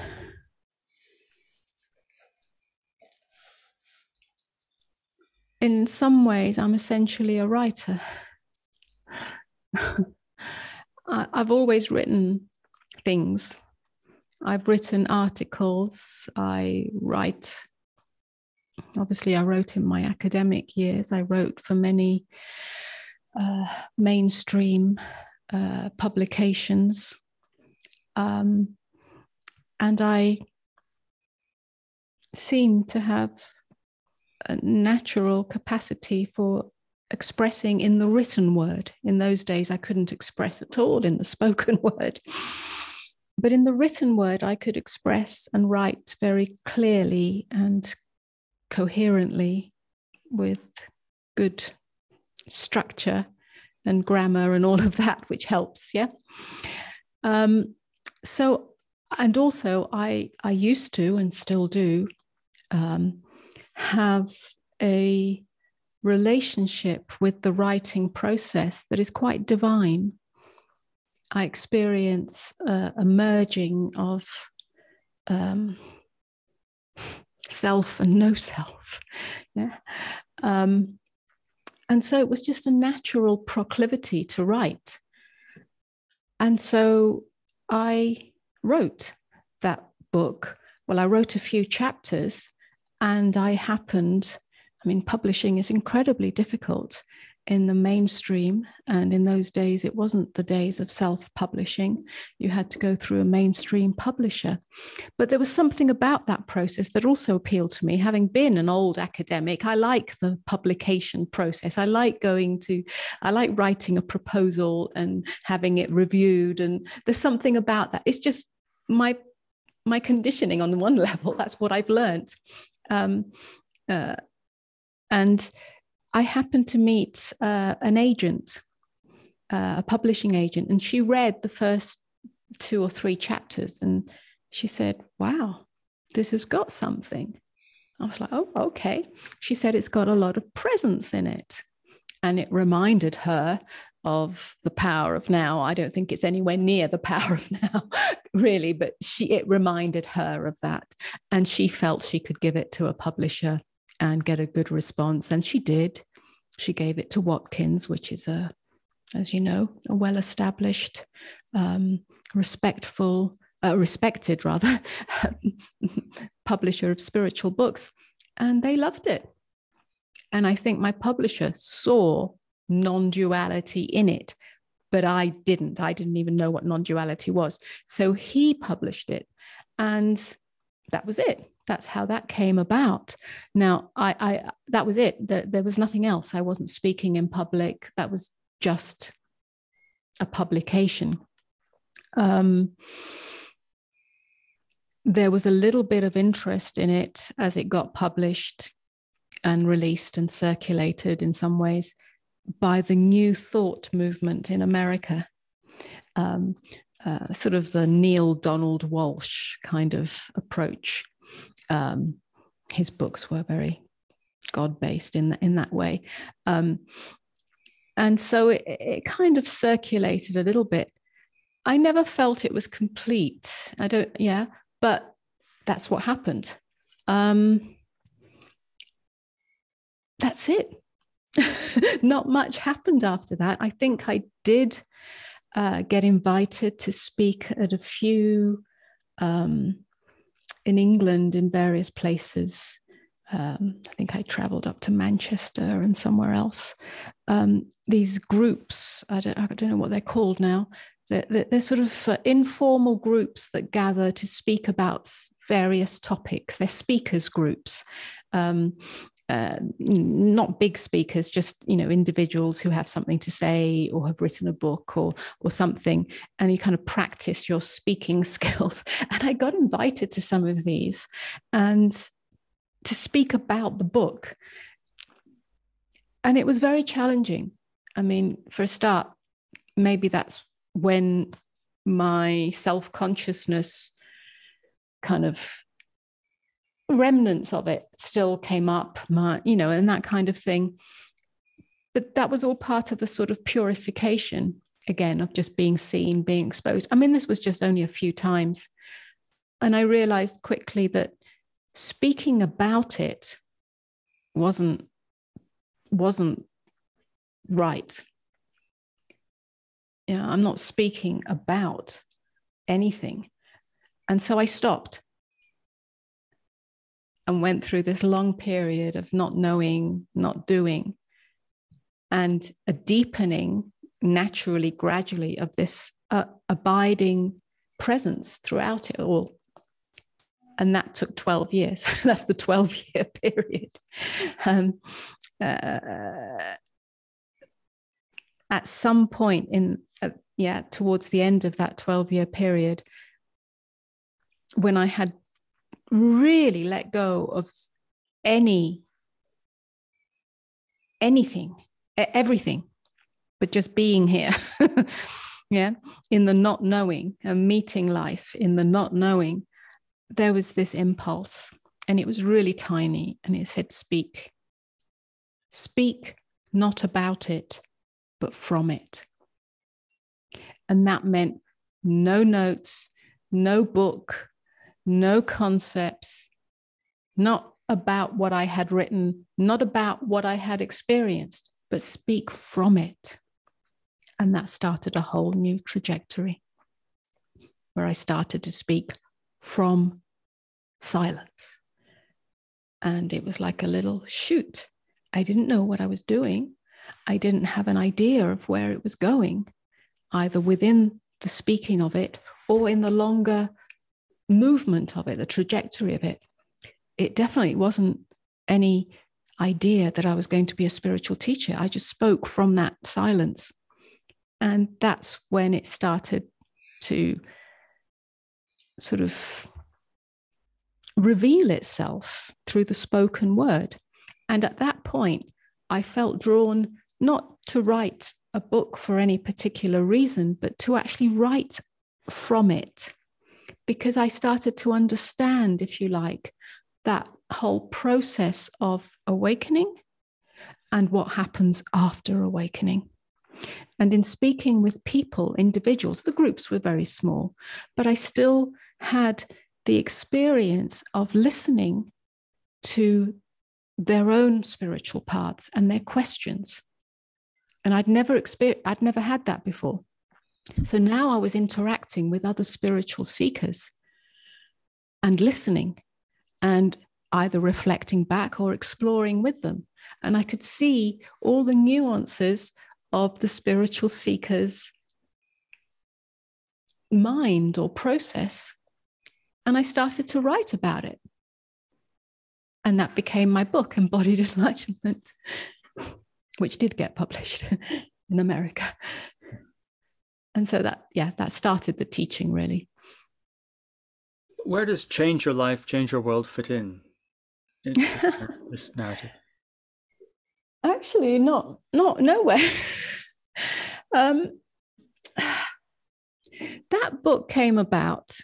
in some ways, I'm essentially a writer. I've always written things. I've written articles. I write. Obviously, I wrote in my academic years. I wrote for many uh, mainstream uh, publications. Um, and I seem to have a natural capacity for expressing in the written word. In those days, I couldn't express at all in the spoken word. But in the written word, I could express and write very clearly and coherently with good structure and grammar and all of that, which helps. Yeah. Um, so, and also, I I used to and still do um, have a relationship with the writing process that is quite divine. I experience uh, a merging of um, self and no self. Yeah. Um, and so it was just a natural proclivity to write. And so I wrote that book. Well, I wrote a few chapters and I happened, I mean, publishing is incredibly difficult in the mainstream. And in those days, it wasn't the days of self publishing. You had to go through a mainstream publisher. But there was something about that process that also appealed to me. Having been an old academic, I like the publication process. I like going to, I like writing a proposal and having it reviewed. And there's something about that. It's just my my conditioning on the one level that's what i've learned um, uh, and I happened to meet uh, an agent, uh, a publishing agent, and she read the first two or three chapters and she said, Wow, this has got something. I was like, Oh, okay. She said it's got a lot of presence in it. And it reminded her of the power of now. I don't think it's anywhere near the power of now, really, but she it reminded her of that. And she felt she could give it to a publisher and get a good response. And she did. She gave it to Watkins, which is a, as you know, a well-established, um, respectful, uh, respected rather, publisher of spiritual books. And they loved it. And I think my publisher saw non duality in it. But I didn't. I didn't even know what non duality was. So he published it. And that was it. That's how that came about. Now, I, I that was it. There, there was nothing else. I wasn't speaking in public. That was just a publication. Um, there was a little bit of interest in it as it got published and released and circulated in some ways by the New Thought movement in America. Um, uh, sort of the Neale Donald Walsch kind of approach. Um, his books were very God based in, in that way. Um, and so it, it kind of circulated a little bit. I never felt it was complete. I don't, yeah, but that's what happened. Um, that's it. Not much happened after that. I think I did uh, get invited to speak at a few um, in England in various places. Um, I think I traveled up to Manchester and somewhere else. Um, these groups, I don't, I don't know what they're called now. They're, they're sort of uh, informal groups that gather to speak about various topics. They're speakers groups. Um, uh, not big speakers, just you know individuals who have something to say or have written a book or or something, and you kind of practice your speaking skills. And I got invited to some of these, and to speak about the book, and it was very challenging. I mean, for a start, maybe that's when my self consciousness kind of remnants of it still came up, you know, and that kind of thing. But that was all part of a sort of purification, again, of just being seen, being exposed. I mean, this was just only a few times. And I realized quickly that speaking about it wasn't wasn't right. Yeah, I'm not speaking about anything. And so I stopped and went through this long period of not knowing, not doing, and a deepening naturally, gradually of this uh, abiding presence throughout it all. And that took 12 years. That's the 12 year period. Um, uh, at some point in, uh, yeah, towards the end of that 12 year period, when I had really let go of any anything everything but just being here. Yeah? In the not knowing and meeting life in the not knowing there was this impulse and it was really tiny and it said speak. Speak not about it but from it. And that meant no notes no book no concepts, not about what I had written, not about what I had experienced, but speak from it. And that started a whole new trajectory where I started to speak from silence. And it was like a little shoot. I didn't know what I was doing. I didn't have an idea of where it was going, either within the speaking of it or in the longer movement of it, the trajectory of it, it definitely wasn't any idea that I was going to be a spiritual teacher. I just spoke from that silence. And that's when it started to sort of reveal itself through the spoken word. And at that point, I felt drawn not to write a book for any particular reason, but to actually write from it because I started to understand, if you like, that whole process of awakening and what happens after awakening. And in speaking with people, individuals, the groups were very small, but I still had the experience of listening to their own spiritual paths and their questions. And I'd never experienced, I'd never had that before. So now I was interacting with other spiritual seekers and listening and either reflecting back or exploring with them. And I could see all the nuances of the spiritual seeker's mind or process. And I started to write about it. And that became my book, Embodied Enlightenment, which did get published in America and so that yeah that started the teaching really where does change your life change your world fit in, this narrative actually, not not nowhere. um, that book came about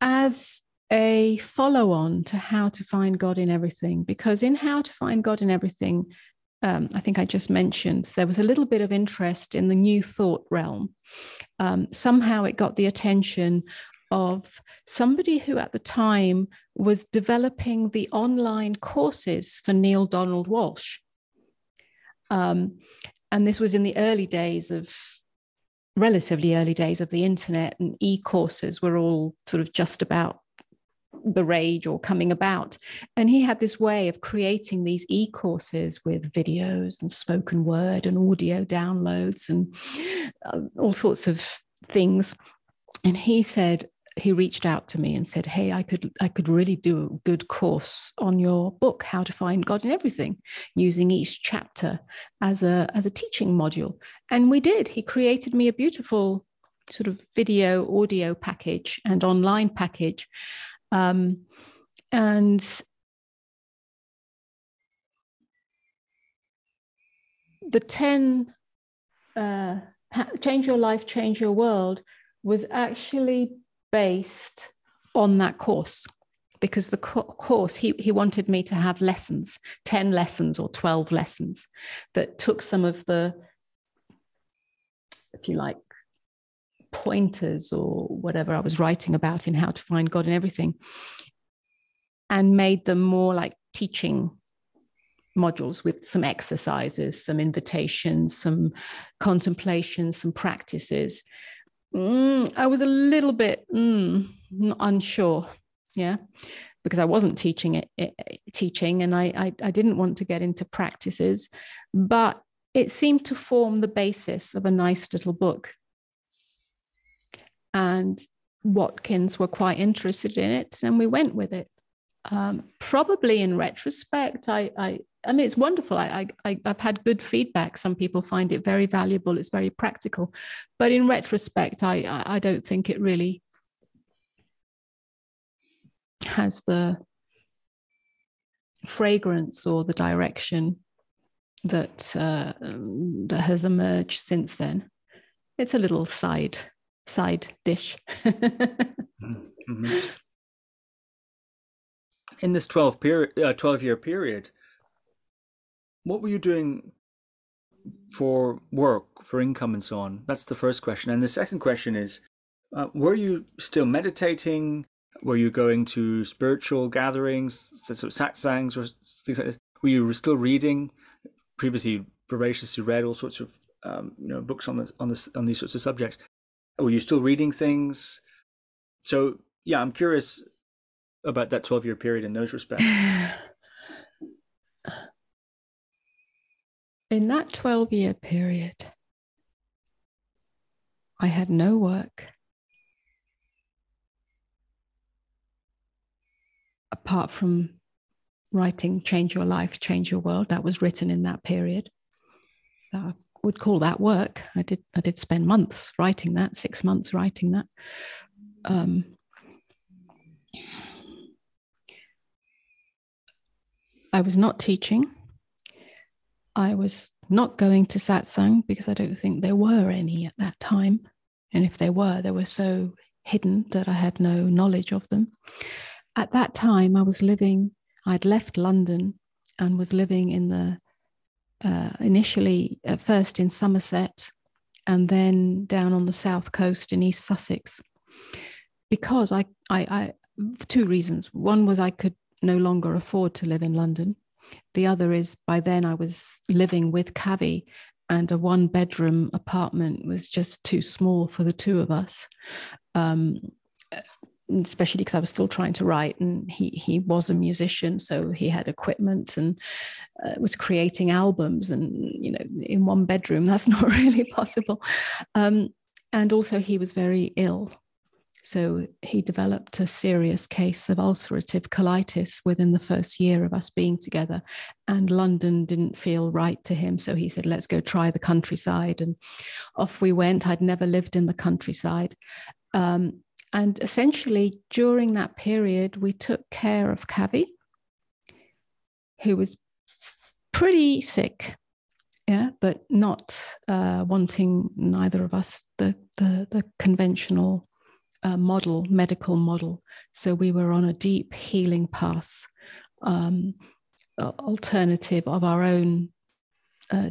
as a follow on to How to Find God in Everything, because in How to Find God in Everything, um, I think I just mentioned, there was a little bit of interest in the new thought realm. Um, somehow it got the attention of somebody who at the time was developing the online courses for Neale Donald Walsch. Um, and this was in the early days of relatively early days of the internet and e-courses were all sort of just about the rage or coming about. And he had this way of creating these e-courses with videos and spoken word and audio downloads and uh, all sorts of things. And he said he reached out to me and said hey i could i could really do a good course on your book how to find god in everything using each chapter as a as a teaching module. And we did. He created me a beautiful sort of video audio package and online package um, and the 10 uh, change your life change your world was actually based on that course because the co- course he, he wanted me to have lessons 10 lessons or 12 lessons that took some of the if you like pointers or whatever i was writing about in how to find god and everything and made them more like teaching modules with some exercises some invitations some contemplations some practices Mm, I was a little bit mm, unsure, yeah, because I wasn't teaching it, it teaching, and I, I I didn't want to get into practices, but it seemed to form the basis of a nice little book. And Watkins were quite interested in it, and we went with it. Um, probably in retrospect, I, I I mean, it's wonderful. I, I, I've had good feedback. Some people find it very valuable. It's very practical, but in retrospect, I, I don't think it really has the fragrance or the direction that uh, that has emerged since then. It's a little side side dish. mm-hmm. In this 12 period, uh, 12 year period, what were you doing for work, for income, and so on? That's the first question. And the second question is uh, were you still meditating? Were you going to spiritual gatherings, so satsangs, or things like this? Were you still reading? Previously, voraciously read all sorts of um, you know books on on this on these sorts of subjects. Were you still reading things? So yeah, I'm curious about that 12 year period in those respects. in that 12 year period, I had no work apart from writing Change Your Life, Change Your World. That was written in that period. I would call that work. I did I did spend months writing that, six months writing that. Um, I was not teaching. I was not going to satsang because I don't think there were any at that time. And if there were, they were so hidden that I had no knowledge of them. At that time, I was living, I'd left London and was living in the, uh, initially at first in Somerset and then down on the south coast in East Sussex. Because I, I, I two reasons. One was I could no longer afford to live in London. The other is by then I was living with Kavi, and a one bedroom apartment was just too small for the two of us. Um, especially because I was still trying to write, and he he was a musician, so he had equipment and uh, was creating albums, and you know, in one bedroom, that's not really possible. Um, and also, he was very ill, so he developed a serious case of ulcerative colitis within the first year of us being together. And London didn't feel right to him. So he said, let's go try the countryside. And off we went. I'd never lived in the countryside. Um, and essentially, during that period, we took care of Kavi, who was pretty sick yeah, but not uh, wanting neither of us the the, the conventional uh, model, medical model. So we were on a deep healing path, um, alternative of our own uh,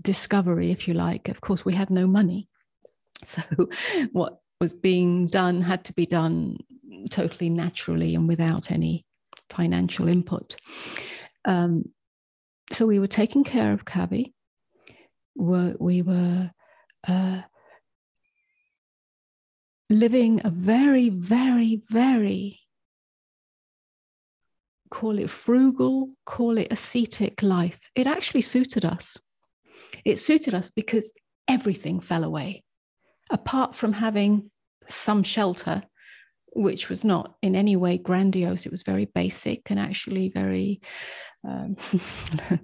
discovery, if you like. Of course, we had no money, so what was being done had to be done totally naturally and without any financial input. Um, so we were taking care of. We're, we were uh, living a very, very, very call it frugal, call it ascetic life. It actually suited us. It suited us because everything fell away. Apart from having some shelter, which was not in any way grandiose. It was very basic and actually very, um, it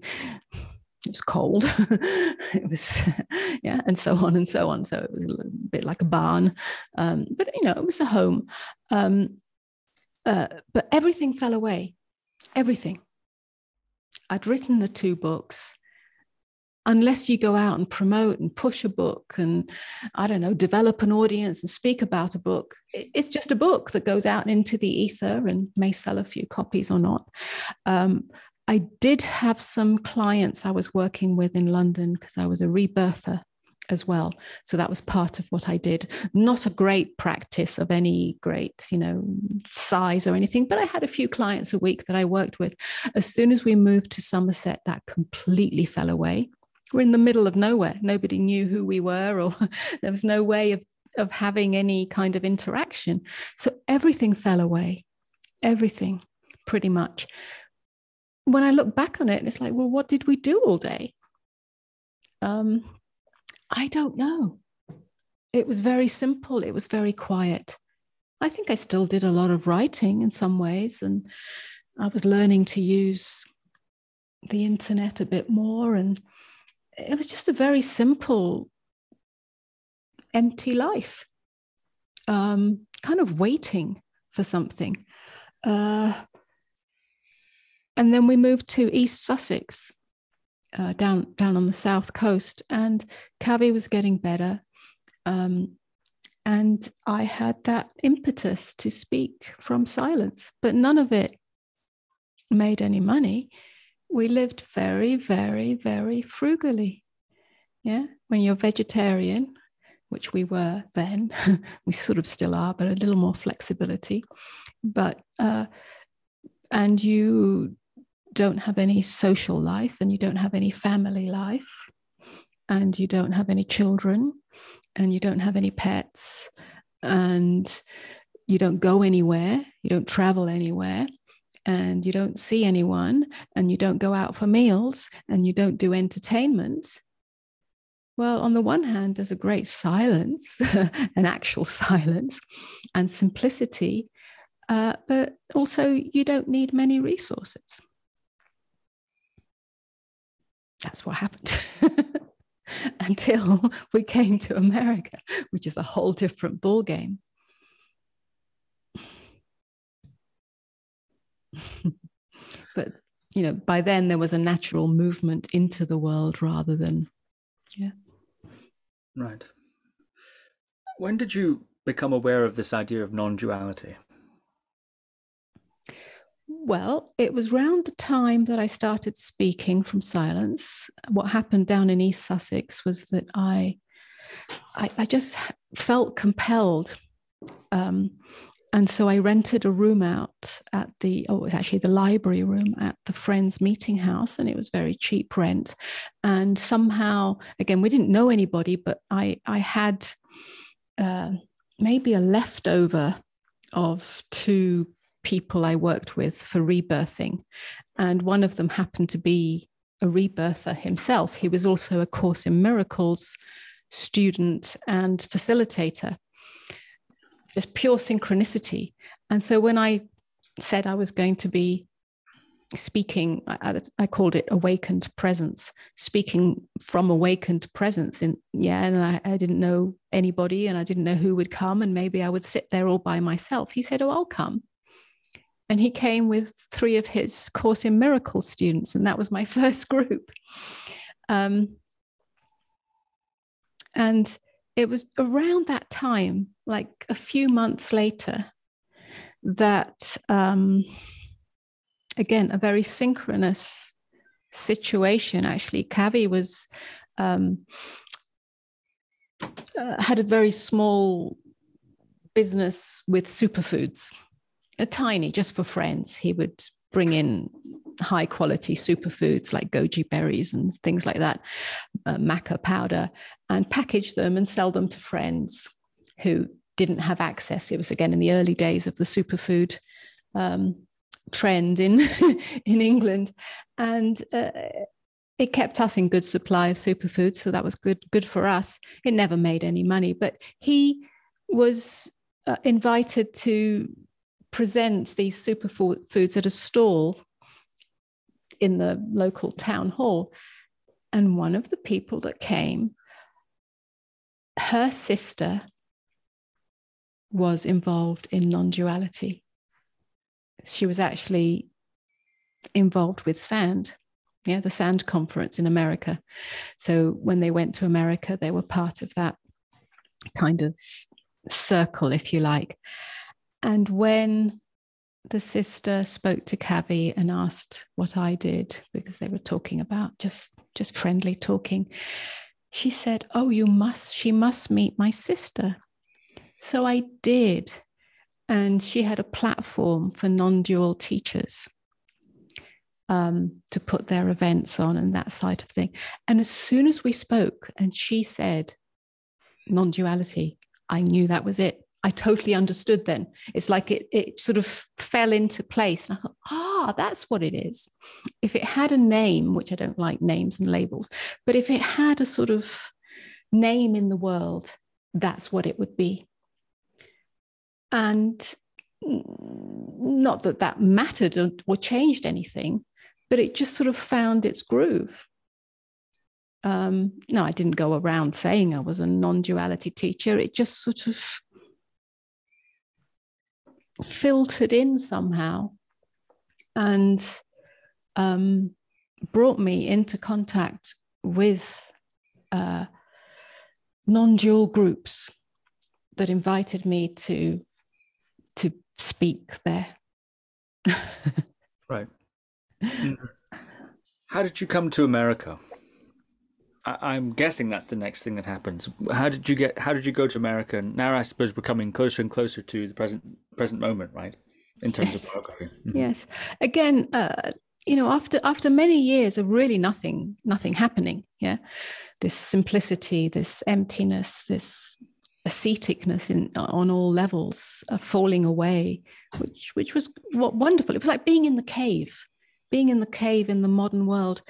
was cold. it was, yeah, and so on and so on. So it was a bit like a barn, um, but you know, it was a home. Um, uh, but everything fell away, everything. I'd written the two books unless you go out and promote and push a book and i don't know develop an audience and speak about a book it's just a book that goes out into the ether and may sell a few copies or not. Um, i did have some clients i was working with in london because i was a rebirther as well. So that was part of what i did. Not a great practice of any great you know size or anything but i had a few clients a week that i worked with. As soon as we moved to somerset that completely fell away we're in the middle of nowhere. Nobody knew who we were, or there was no way of, of having any kind of interaction. So everything fell away, everything pretty much. When I look back on it, it's like, well, what did we do all day? Um, I don't know. It was very simple, it was very quiet. I think I still did a lot of writing in some ways, and I was learning to use the internet a bit more and it was just a very simple, empty life, um, kind of waiting for something. Uh, and then we moved to East Sussex, uh, down down on the south coast, and Kavi was getting better. Um, and I had that impetus to speak from silence, but none of it made any money we lived very, very, very frugally. Yeah. When you're vegetarian, which we were then, we sort of still are, but a little more flexibility. But, uh, and you don't have any social life and you don't have any family life and you don't have any children and you don't have any pets and you don't go anywhere, you don't travel anywhere and you don't see anyone and you don't go out for meals and you don't do entertainment, well, on the one hand, there's a great silence, an actual silence, and simplicity, uh, but also you don't need many resources. That's what happened. Until we came to America, which is a whole different ballgame. but you know by then there was a natural movement into the world rather than yeah. Right. When did you become aware of this idea of non-duality? Well, it was around the time that I started speaking from silence. What happened down in East Sussex was that I, I, I just felt compelled um, and so I rented a room out at the, oh, it was actually the library room at the Friends Meeting House, and it was very cheap rent. And somehow, again, we didn't know anybody, but I, I had uh, maybe a leftover of two people I worked with for rebirthing. And one of them happened to be a rebirther himself. He was also a Course in Miracles student and facilitator just pure synchronicity. And so when I said I was going to be speaking, I, I, called it awakened presence, speaking from awakened presence. In yeah, and I, I didn't know anybody and I didn't know who would come. And maybe I would sit there all by myself. He said, Oh, I'll come. And he came with three of his Course in Miracles students. And that was my first group. Um, and it was around that time, like a few months later, that um, again, a very synchronous situation. Actually, Kavi was um, uh, had a very small business with superfoods, a tiny, just for friends. He would bring in high quality superfoods like goji berries and things like that, uh, maca powder, and package them and sell them to friends who didn't have access. It was again in the early days of the superfood um, trend in in England, and uh, it kept us in good supply of superfoods, so that was good good for us. It never made any money, but he was uh, invited to present these superfoods at a stall in the local town hall. And one of the people that came, her sister was involved in non duality. She was actually involved with SAND, yeah, the SAND conference in America. So when they went to America, they were part of that kind of circle, if you like. And when the sister spoke to Kavi and asked what I did because they were talking about just just friendly talking. She said, "Oh, you must. She must meet my sister." So I did, and she had a platform for non-dual teachers um, to put their events on and that side of thing. And as soon as we spoke, and she said non-duality, I knew that was it. I totally understood then. It's like it, it sort of fell into place. And I thought, ah, that's what it is. If it had a name, which I don't like names and labels, but if it had a sort of name in the world, that's what it would be. And not that that mattered or changed anything, but it just sort of found its groove. Um, no, I didn't go around saying I was a non duality teacher. It just sort of filtered in somehow and um, brought me into contact with uh, non dual groups that invited me to to speak there. right. How did you come to America? I, am guessing that's the next thing that happens. How did you get? How did you go to America? And now I suppose we're coming closer and closer to the present present moment, right? In terms yes. of biography. Mm-hmm. Yes. Again, uh, you know, after after many years of really nothing nothing happening, yeah, this simplicity, this emptiness, this asceticness in on all levels, uh, falling away, which which was what wonderful. It was like being in the cave, being in the cave in the modern world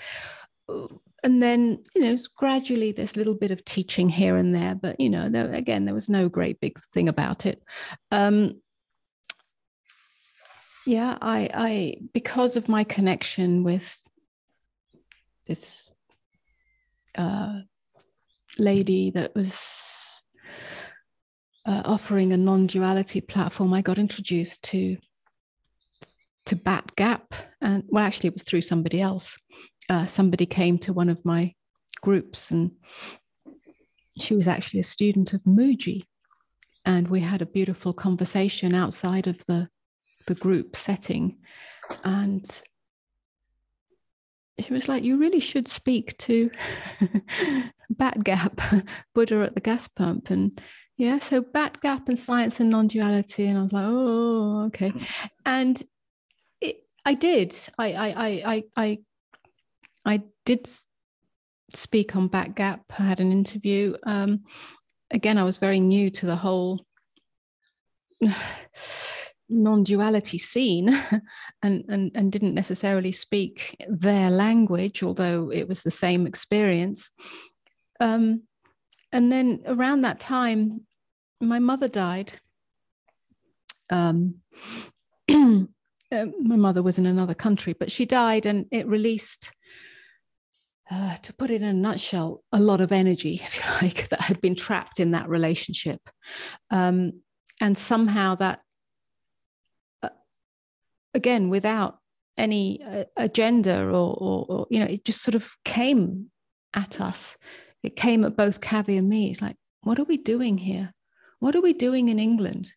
and then you know gradually a little bit of teaching here and there but you know there, again there was no great big thing about it. Um yeah i i because of my connection with this uh lady that was uh, offering a non-duality platform i got introduced to to bat gap and well actually it was through somebody else uh, somebody came to one of my groups and she was actually a student of Mooji. And we had a beautiful conversation outside of the, the group setting. And he was like, You really should speak to Bat Gap, Buddha at the gas pump. And yeah, so Bat Gap and science and non duality. And I was like, Oh, okay. And it, I did. I, I, I, I I did speak on Bat Gap. I had an interview. Um, again, I was very new to the whole non-duality scene and, and, and didn't necessarily speak their language, although it was the same experience. Um, and then around that time, my mother died. Um, uh, my mother was in another country, but she died, and it released uh, to put it in a nutshell, a lot of energy, if you like, that had been trapped in that relationship. Um, and somehow that, uh, again, without any uh, agenda or, or, or, you know, it just sort of came at us. It came at both Kavi and me. It's like, what are we doing here? What are we doing in England?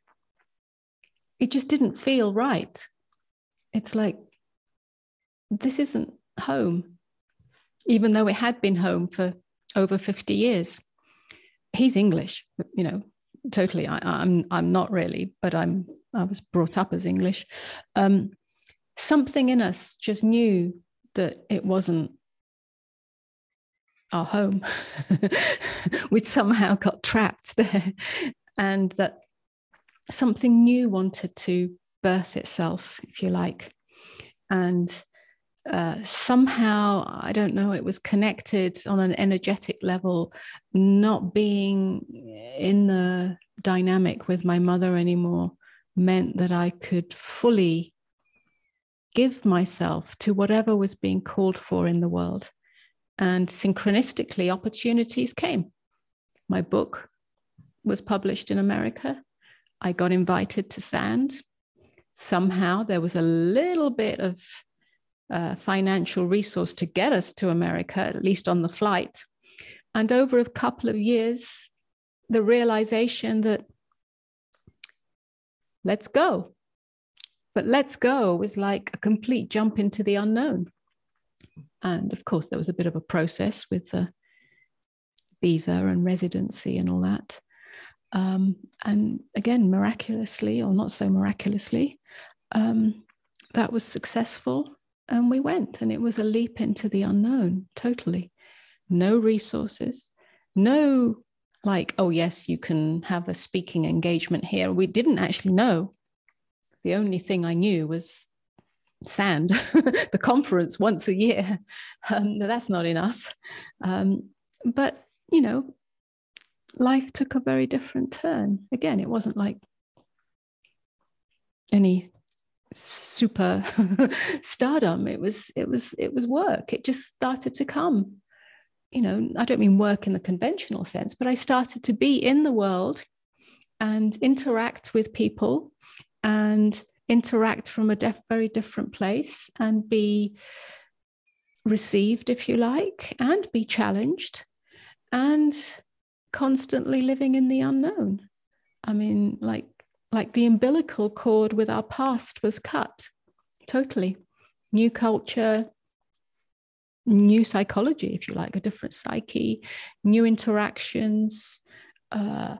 It just didn't feel right. It's like, this isn't home, even though it had been home for over 50 years. He's English, you know, totally. I, am I'm, I'm not really, but I'm I was brought up as English. Um, something in us just knew that it wasn't our home. We'd somehow got trapped there, and that something new wanted to birth itself, if you like. And uh, somehow, I don't know, it was connected on an energetic level, not being in the dynamic with my mother anymore meant that I could fully give myself to whatever was being called for in the world. And synchronistically, opportunities came. My book was published in America. I got invited to SAND. Somehow there was a little bit of uh, financial resource to get us to America, at least on the flight. And over a couple of years, the realization that let's go. But let's go was like a complete jump into the unknown. And of course, there was a bit of a process with the visa and residency and all that. Um, and again, miraculously, or not so miraculously, um, that was successful. And we went, and it was a leap into the unknown, totally. No resources, no like, oh, yes, you can have a speaking engagement here. We didn't actually know. The only thing I knew was SAND, the conference once a year. Um, that's not enough. Um, but, you know, life took a very different turn. Again, it wasn't like any super stardom. It was it was it was work. It just started to come. You know, I don't mean work in the conventional sense, but I started to be in the world and interact with people and interact from a def- very different place and be received, if you like, and be challenged and constantly living in the unknown. I mean, like like the umbilical cord with our past was cut totally. New culture, new psychology, if you like, a different psyche, new interactions. Uh,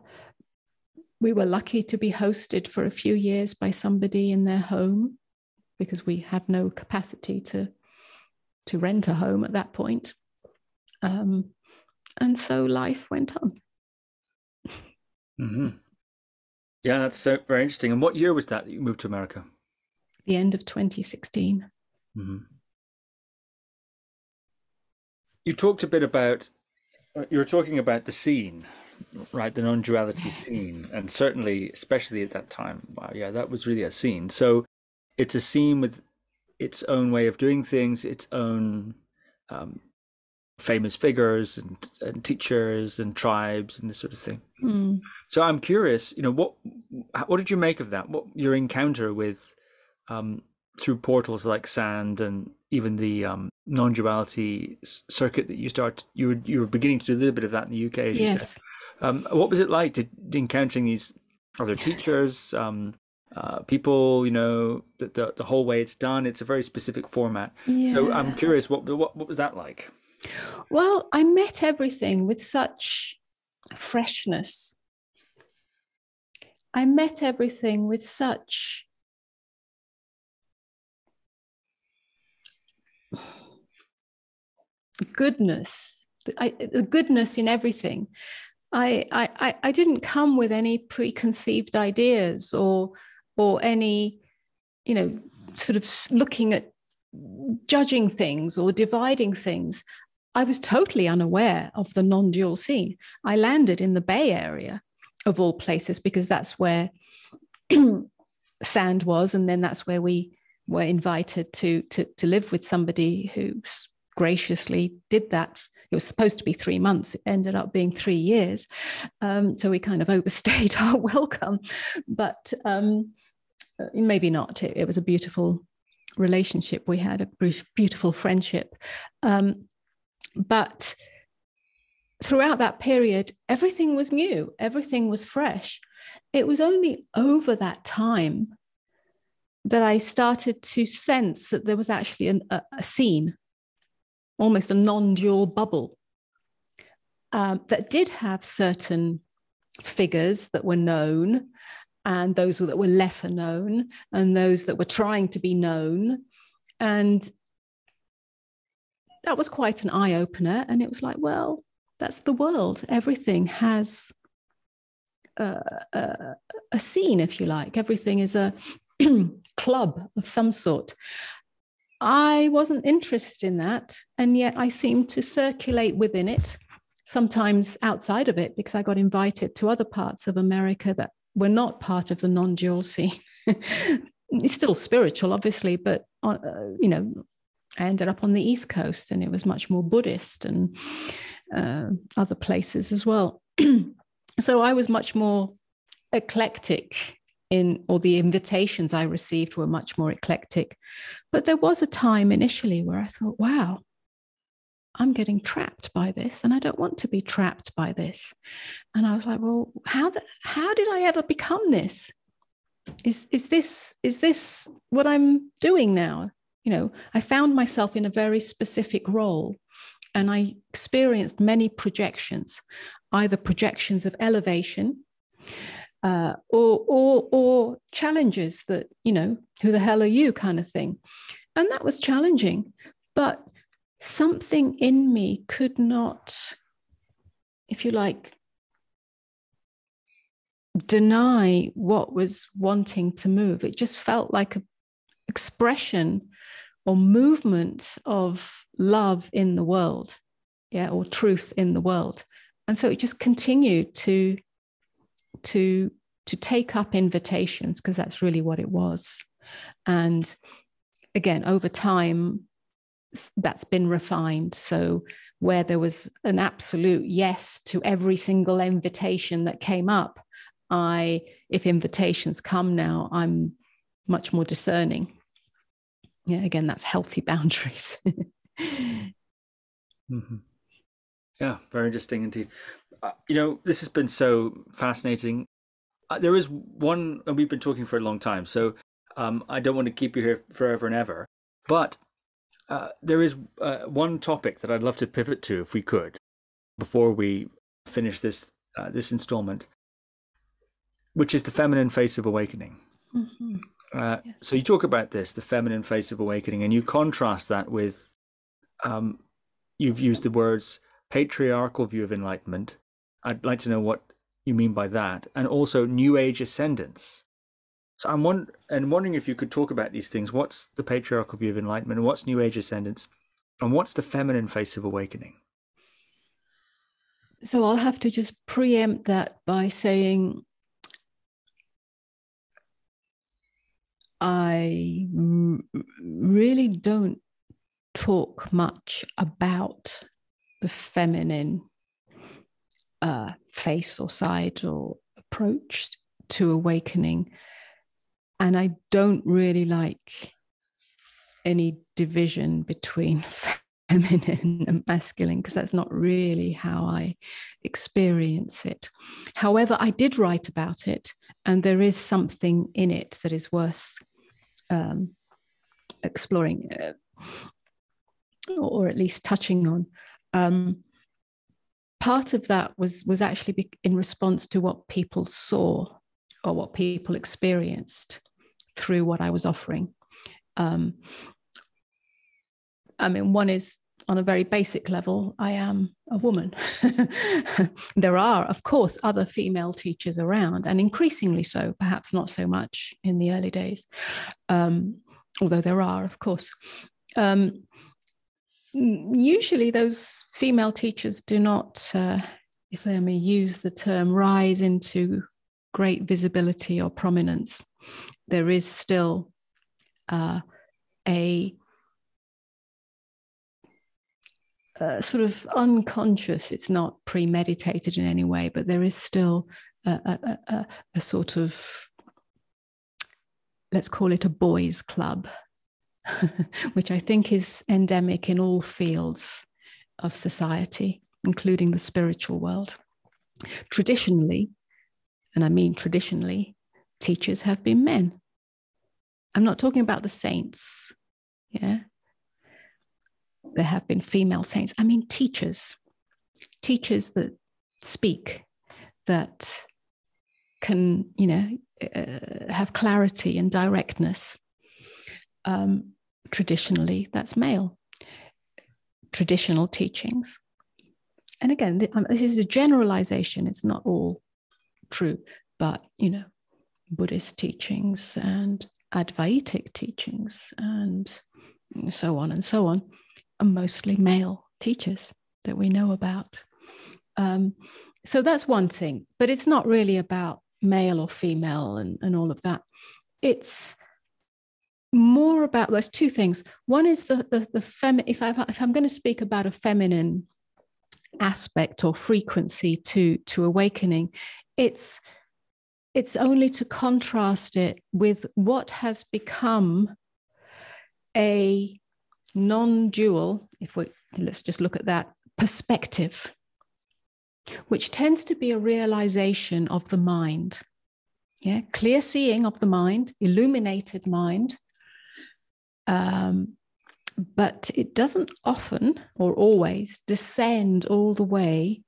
we were lucky to be hosted for a few years by somebody in their home because we had no capacity to to rent a home at that point. Um, and so life went on. Mm-hmm. Yeah, that's so very interesting. And what year was that that you moved to America? The end of 2016. Mm-hmm you talked a bit about you were talking about the scene right the non-duality scene and certainly especially at that time wow yeah that was really a scene so it's a scene with its own way of doing things its own um, famous figures and, and teachers and tribes and this sort of thing mm. so i'm curious you know what what did you make of that what your encounter with um, through portals like SAND and even the um, non-duality circuit that you start you were you were beginning to do a little bit of that in the UK as yes. you said. Um, what was it like to, encountering these other teachers, um, uh, people? You know, the, the, the whole way it's done. It's a very specific format. Yeah. So I'm curious, what what what was that like? Well, I met everything with such freshness. I met everything with such goodness, I, the goodness in everything. I, I, I didn't come with any preconceived ideas or, or any, you know, sort of looking at judging things or dividing things. I was totally unaware of the non dual scene. I landed in the Bay Area, of all places, because that's where SAND was. And then that's where we were invited to, to, to live with somebody who graciously did that. It was supposed to be three months. It ended up being three years. Um, so we kind of overstayed our welcome, but um, uh, maybe not. It, it, was a beautiful relationship we had, a beautiful friendship. Um, but throughout that period, everything was new, everything was fresh. It was only over that time that I started to sense that there was actually an, a, a, scene, almost a non dual bubble, um, that did have certain figures that were known, and those that were lesser known, and those that were trying to be known. And that was quite an eye opener. And it was like, well, that's the world. Everything has a, a, a scene, if you like. Everything is a club of some sort. I wasn't interested in that. And yet I seemed to circulate within it, sometimes outside of it, because I got invited to other parts of America that were not part of the non dual scene. it's still spiritual, obviously, but, uh, you know, I ended up on the East Coast and it was much more Buddhist and uh, other places as well. so I was much more eclectic in, or the invitations I received were much more eclectic. But there was a time initially where I thought, wow, I'm getting trapped by this and I don't want to be trapped by this. And I was like, well, how, the, how did I ever become this? Is, is this is this what I'm doing now? You know, I found myself in a very specific role and I experienced many projections, either projections of elevation uh, or, or, or challenges that, you know, who the hell are you kind of thing. And that was challenging. But something in me could not, if you like, deny what was wanting to move. It just felt like an expression or movement of love in the world, yeah, or truth in the world. And so it just continued to to to take up invitations because that's really what it was. And again, over time, that's been refined. So where there was an absolute yes to every single invitation that came up, I, if invitations come now, I'm much more discerning yeah again that's healthy boundaries. Mm-hmm. yeah very interesting indeed. Uh, you know this has been so fascinating. Uh, there is one and we've been talking for a long time so um, i don't want to keep you here forever and ever but uh, there is uh, one topic that i'd love to pivot to if we could before we finish this uh, this installment which is the feminine face of awakening. Mm-hmm. Uh, yes. So you talk about this, the feminine face of awakening, and you contrast that with, um, you've used the words patriarchal view of enlightenment. I'd like to know what you mean by that, and also New Age ascendance. So I'm wond- and wondering if you could talk about these things. What's the patriarchal view of enlightenment? What's New Age ascendance? And what's the feminine face of awakening? So I'll have to just preempt that by saying I really don't talk much about the feminine uh, face or side or approach to awakening. And I don't really like any division between feminine and masculine because that's not really how I experience it. However, I did write about it, and there is something in it that is worth um, exploring uh, or at least touching on. Um, part of that was was actually in response to what people saw or what people experienced through what I was offering. Um, I mean, one is on a very basic level, I am a woman. there are, of course, other female teachers around, and increasingly so, perhaps not so much in the early days, um, although there are, of course. Um, usually, those female teachers do not, uh, if I may use the term, rise into great visibility or prominence. There is still uh, a uh, sort of unconscious, it's not premeditated in any way, but there is still a, a, a, a sort of, let's call it a boys' club, which I think is endemic in all fields of society. including the spiritual world. Traditionally, and I mean traditionally, teachers have been men. I'm not talking about the saints. Yeah. There have been female saints. I mean teachers, teachers that speak, that can, you know, uh, have clarity and directness. Um, traditionally, that's male. Traditional teachings. And again, um, this is a generalization, it's not all true, but, you know, Buddhist teachings and Advaitic teachings and so on and so on mostly male teachers that we know about. Um, so that's one thing, but it's not really about male or female and, and all of that. It's more about those two things. One is the the, the fem. If I if I'm going to speak about a feminine aspect or frequency to to awakening, it's it's only to contrast it with what has become a non-dual. If we let's just look at that perspective which tends to be a realization of the mind. Yeah, clear seeing of the mind, illuminated mind. Um, but it doesn't often or always descend all the way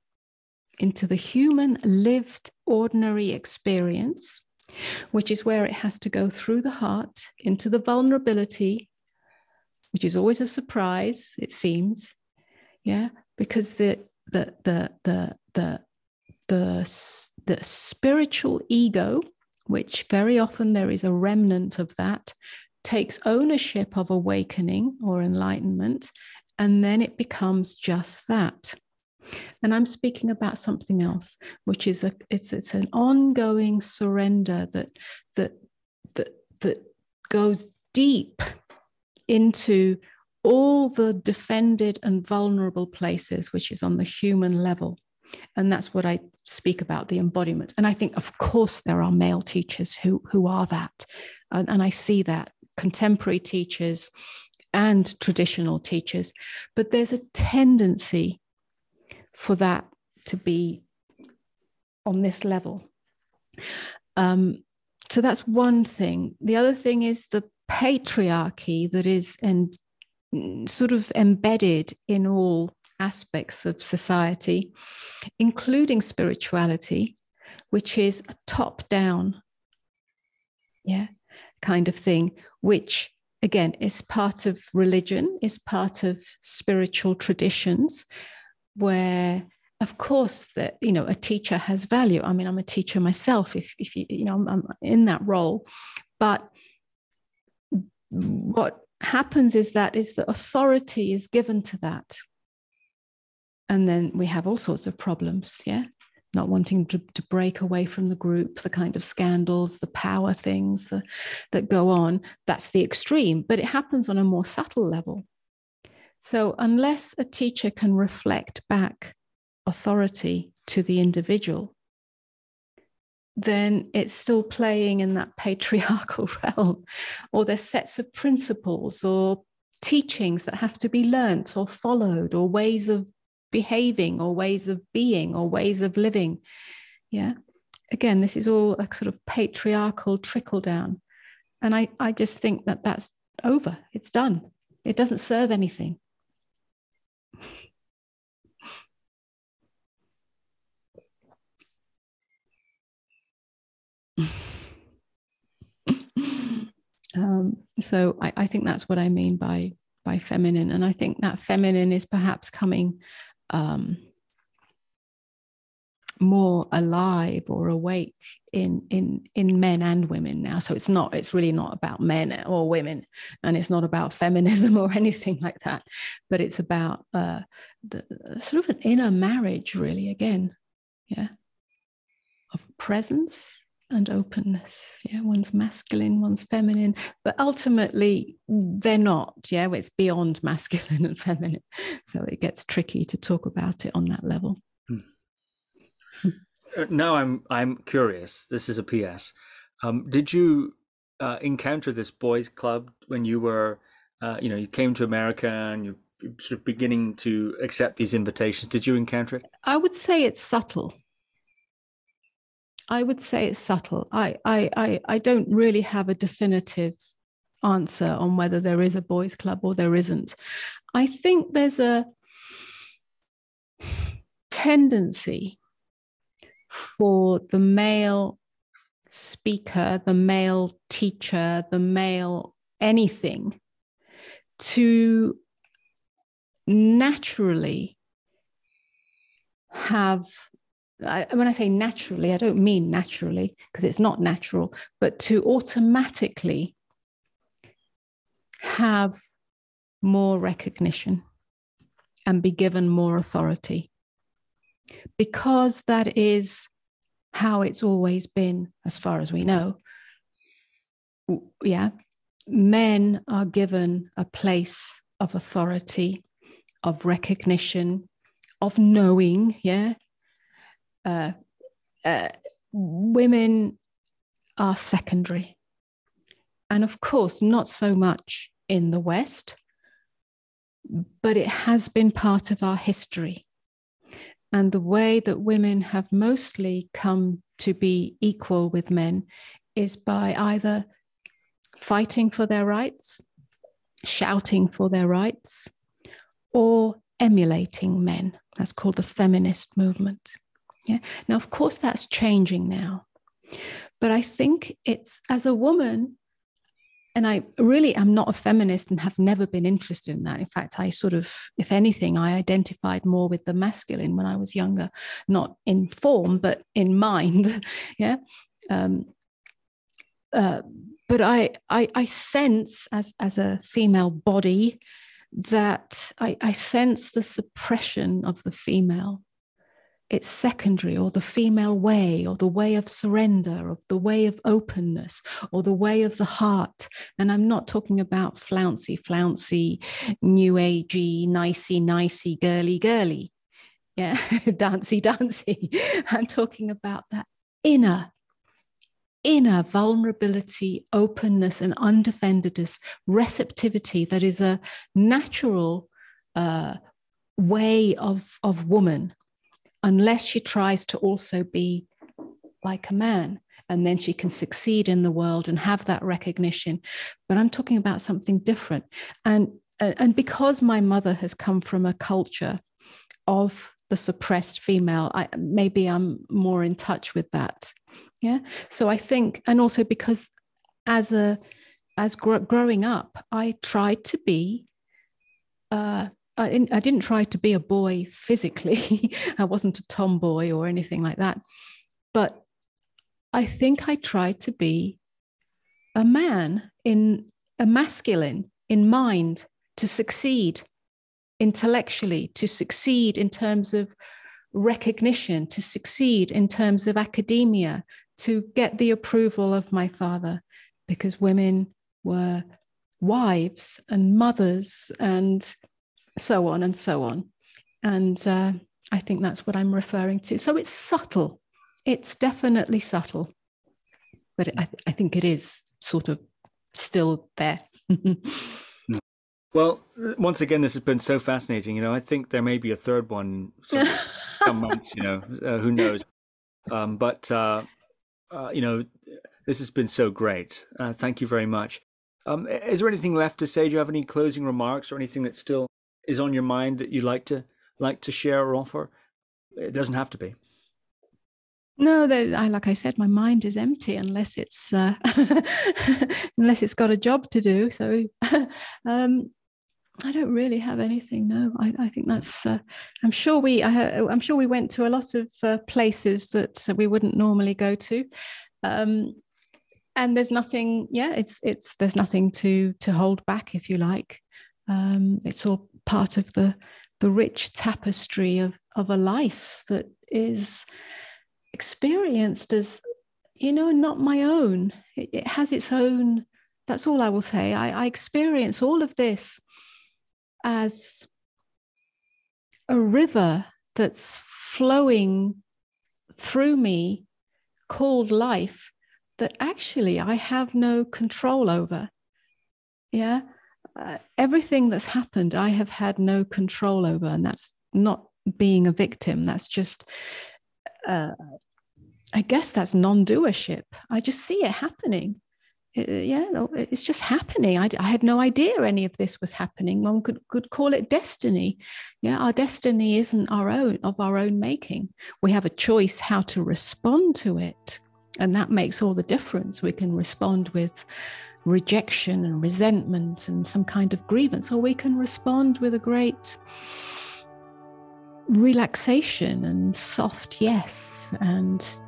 into the human lived ordinary experience, which is where it has to go through the heart into the vulnerability, which is always a surprise, it seems. Yeah, because the the the the the the the spiritual ego, which very often there is a remnant of that, takes ownership of awakening or enlightenment, and then it becomes just that. And I'm speaking about something else, which is a it's it's an ongoing surrender that that that that goes deep into all the defended and vulnerable places, which is on the human level. And that's what I speak about the embodiment. And I think, of course, there are male teachers who, who are that. And, and I see that contemporary teachers and traditional teachers. But there's a tendency for that to be on this level. Um, so that's one thing. The other thing is the patriarchy that is and mm, sort of embedded in all aspects of society, including spirituality, which is a top down, yeah, kind of thing, which again is part of religion, is part of spiritual traditions, where of course that you know a teacher has value. I mean i'm a teacher myself if, if you you know I'm, I'm in that role. But what happens is that is the authority is given to that. And then we have all sorts of problems yeah? Not wanting to, to break away from the group the kind of scandals the power things the, that go on. That's the extreme but it happens on a more subtle level. So unless a teacher can reflect back authority to the individual then it's still playing in that patriarchal realm, or there's sets of principles or teachings that have to be learnt or followed, or ways of behaving, or ways of being, or ways of living. Yeah. Again, this is all a sort of patriarchal trickle down. And I, I just think that that's over. It's done. It doesn't serve anything. Um, so I, I, think that's what I mean by by feminine, and I think that feminine is perhaps coming um, more alive or awake in in in men and women now. So it's not it's really not about men or women, and it's not about feminism or anything like that, but it's about uh, the sort of an inner marriage, really. Again, yeah, of presence and openness. Yeah, one's masculine, one's feminine, but ultimately they're not. Yeah, it's beyond masculine and feminine, so it gets tricky to talk about it on that level. Hmm. Uh, now I'm I'm curious. This is a PS. Um, did you uh, encounter this boys' club when you were, uh, you know, you came to America and you're sort of beginning to accept these invitations? Did you encounter it? I would say it's subtle. I would say it's subtle. I, I, I, I don't really have a definitive answer on whether there is a boys' club or there isn't. I think there's a tendency for the male speaker, the male teacher, the male anything to naturally have I, when I say naturally, I don't mean naturally because it's not natural, but to automatically have more recognition and be given more authority because that is how it's always been, as far as we know. Yeah, men are given a place of authority, of recognition, of knowing. Yeah. Uh, uh, women are secondary. And of course, not so much in the West, but it has been part of our history. And the way that women have mostly come to be equal with men is by either fighting for their rights, shouting for their rights, or emulating men. That's called the feminist movement. Yeah. Now, of course, that's changing now. But I think it's as a woman, and I really am not a feminist and have never been interested in that. In fact, I sort of, if anything, I identified more with the masculine when I was younger, not in form, but in mind. yeah. Um, uh, but I, I, I sense as, as a female body that I, I sense the suppression of the female. It's secondary, or the female way, or the way of surrender, or the way of openness, or the way of the heart. And I'm not talking about flouncy, flouncy, new agey, nicey, nicey, girly, girly. Yeah, dancy dancy I'm talking about that inner inner vulnerability, openness, and undefendedness, receptivity that is a natural uh, way of, of woman, unless she tries to also be like a man. And then she can succeed in the world and have that recognition. But I'm talking about something different. And, and because my mother has come from a culture of the suppressed female, I, maybe I'm more in touch with that yeah so i think and also because as a as gr- growing up i tried to be uh I didn't, I didn't try to be a boy physically. I wasn't a tomboy or anything like that. But I think I tried to be a man in a masculine in mind to succeed intellectually, to succeed in terms of recognition, to succeed in terms of academia, to get the approval of my father because women were wives and mothers and so on and so on. And uh, I think that's what I'm referring to. So it's subtle. It's definitely subtle, but I, th- I think it is sort of still there. well, once again, this has been so fascinating. You know, I think there may be a third one some months. You know, uh, who knows? Um, but uh, uh, you know, this has been so great. Uh, thank you very much. Um, is there anything left to say? Do you have any closing remarks or anything that's still is on your mind that you'd like to like to share or offer? It doesn't have to be. No, I like I said, my mind is empty unless it's uh, unless it's got a job to do. So um, I don't really have anything. No, I, I think that's. Uh, I'm sure we. I, am sure we went to a lot of uh, places that we wouldn't normally go to, um, and there's nothing. Yeah, it's it's there's nothing to to hold back, if you like. Um, it's all part of the the rich tapestry of of a life that is experienced as you know not my own. It, it has its own. That's all I will say. I, I experience all of this as a river that's flowing through me called life that actually I have no control over. Yeah. Uh, everything that's happened, I have had no control over, and that's not being a victim. That's just, uh, I guess, that's non-doership. I just see it happening. It, yeah, no, it's just happening. I, I, had no idea any of this was happening. One could could call it destiny. Yeah, our destiny isn't our own of our own making. We have a choice how to respond to it, and that makes all the difference. We can respond with rejection and resentment and some kind of grievance, or we can respond with a great relaxation and soft yes and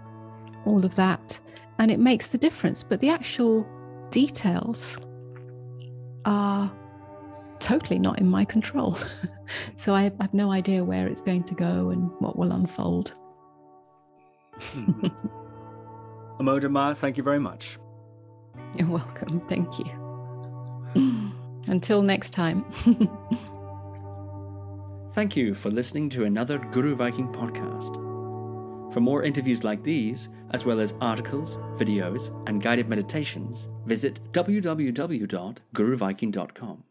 all of that. And it makes the difference. But the actual details are totally not in my control. so I have no idea where it's going to go and what will unfold. hmm. Amoda Maa, thank you very much. You're welcome. Thank you. Until next time. Thank you for listening to another Guru Viking podcast. For more interviews like these, as well as articles, videos, and guided meditations, visit www.guruviking.com.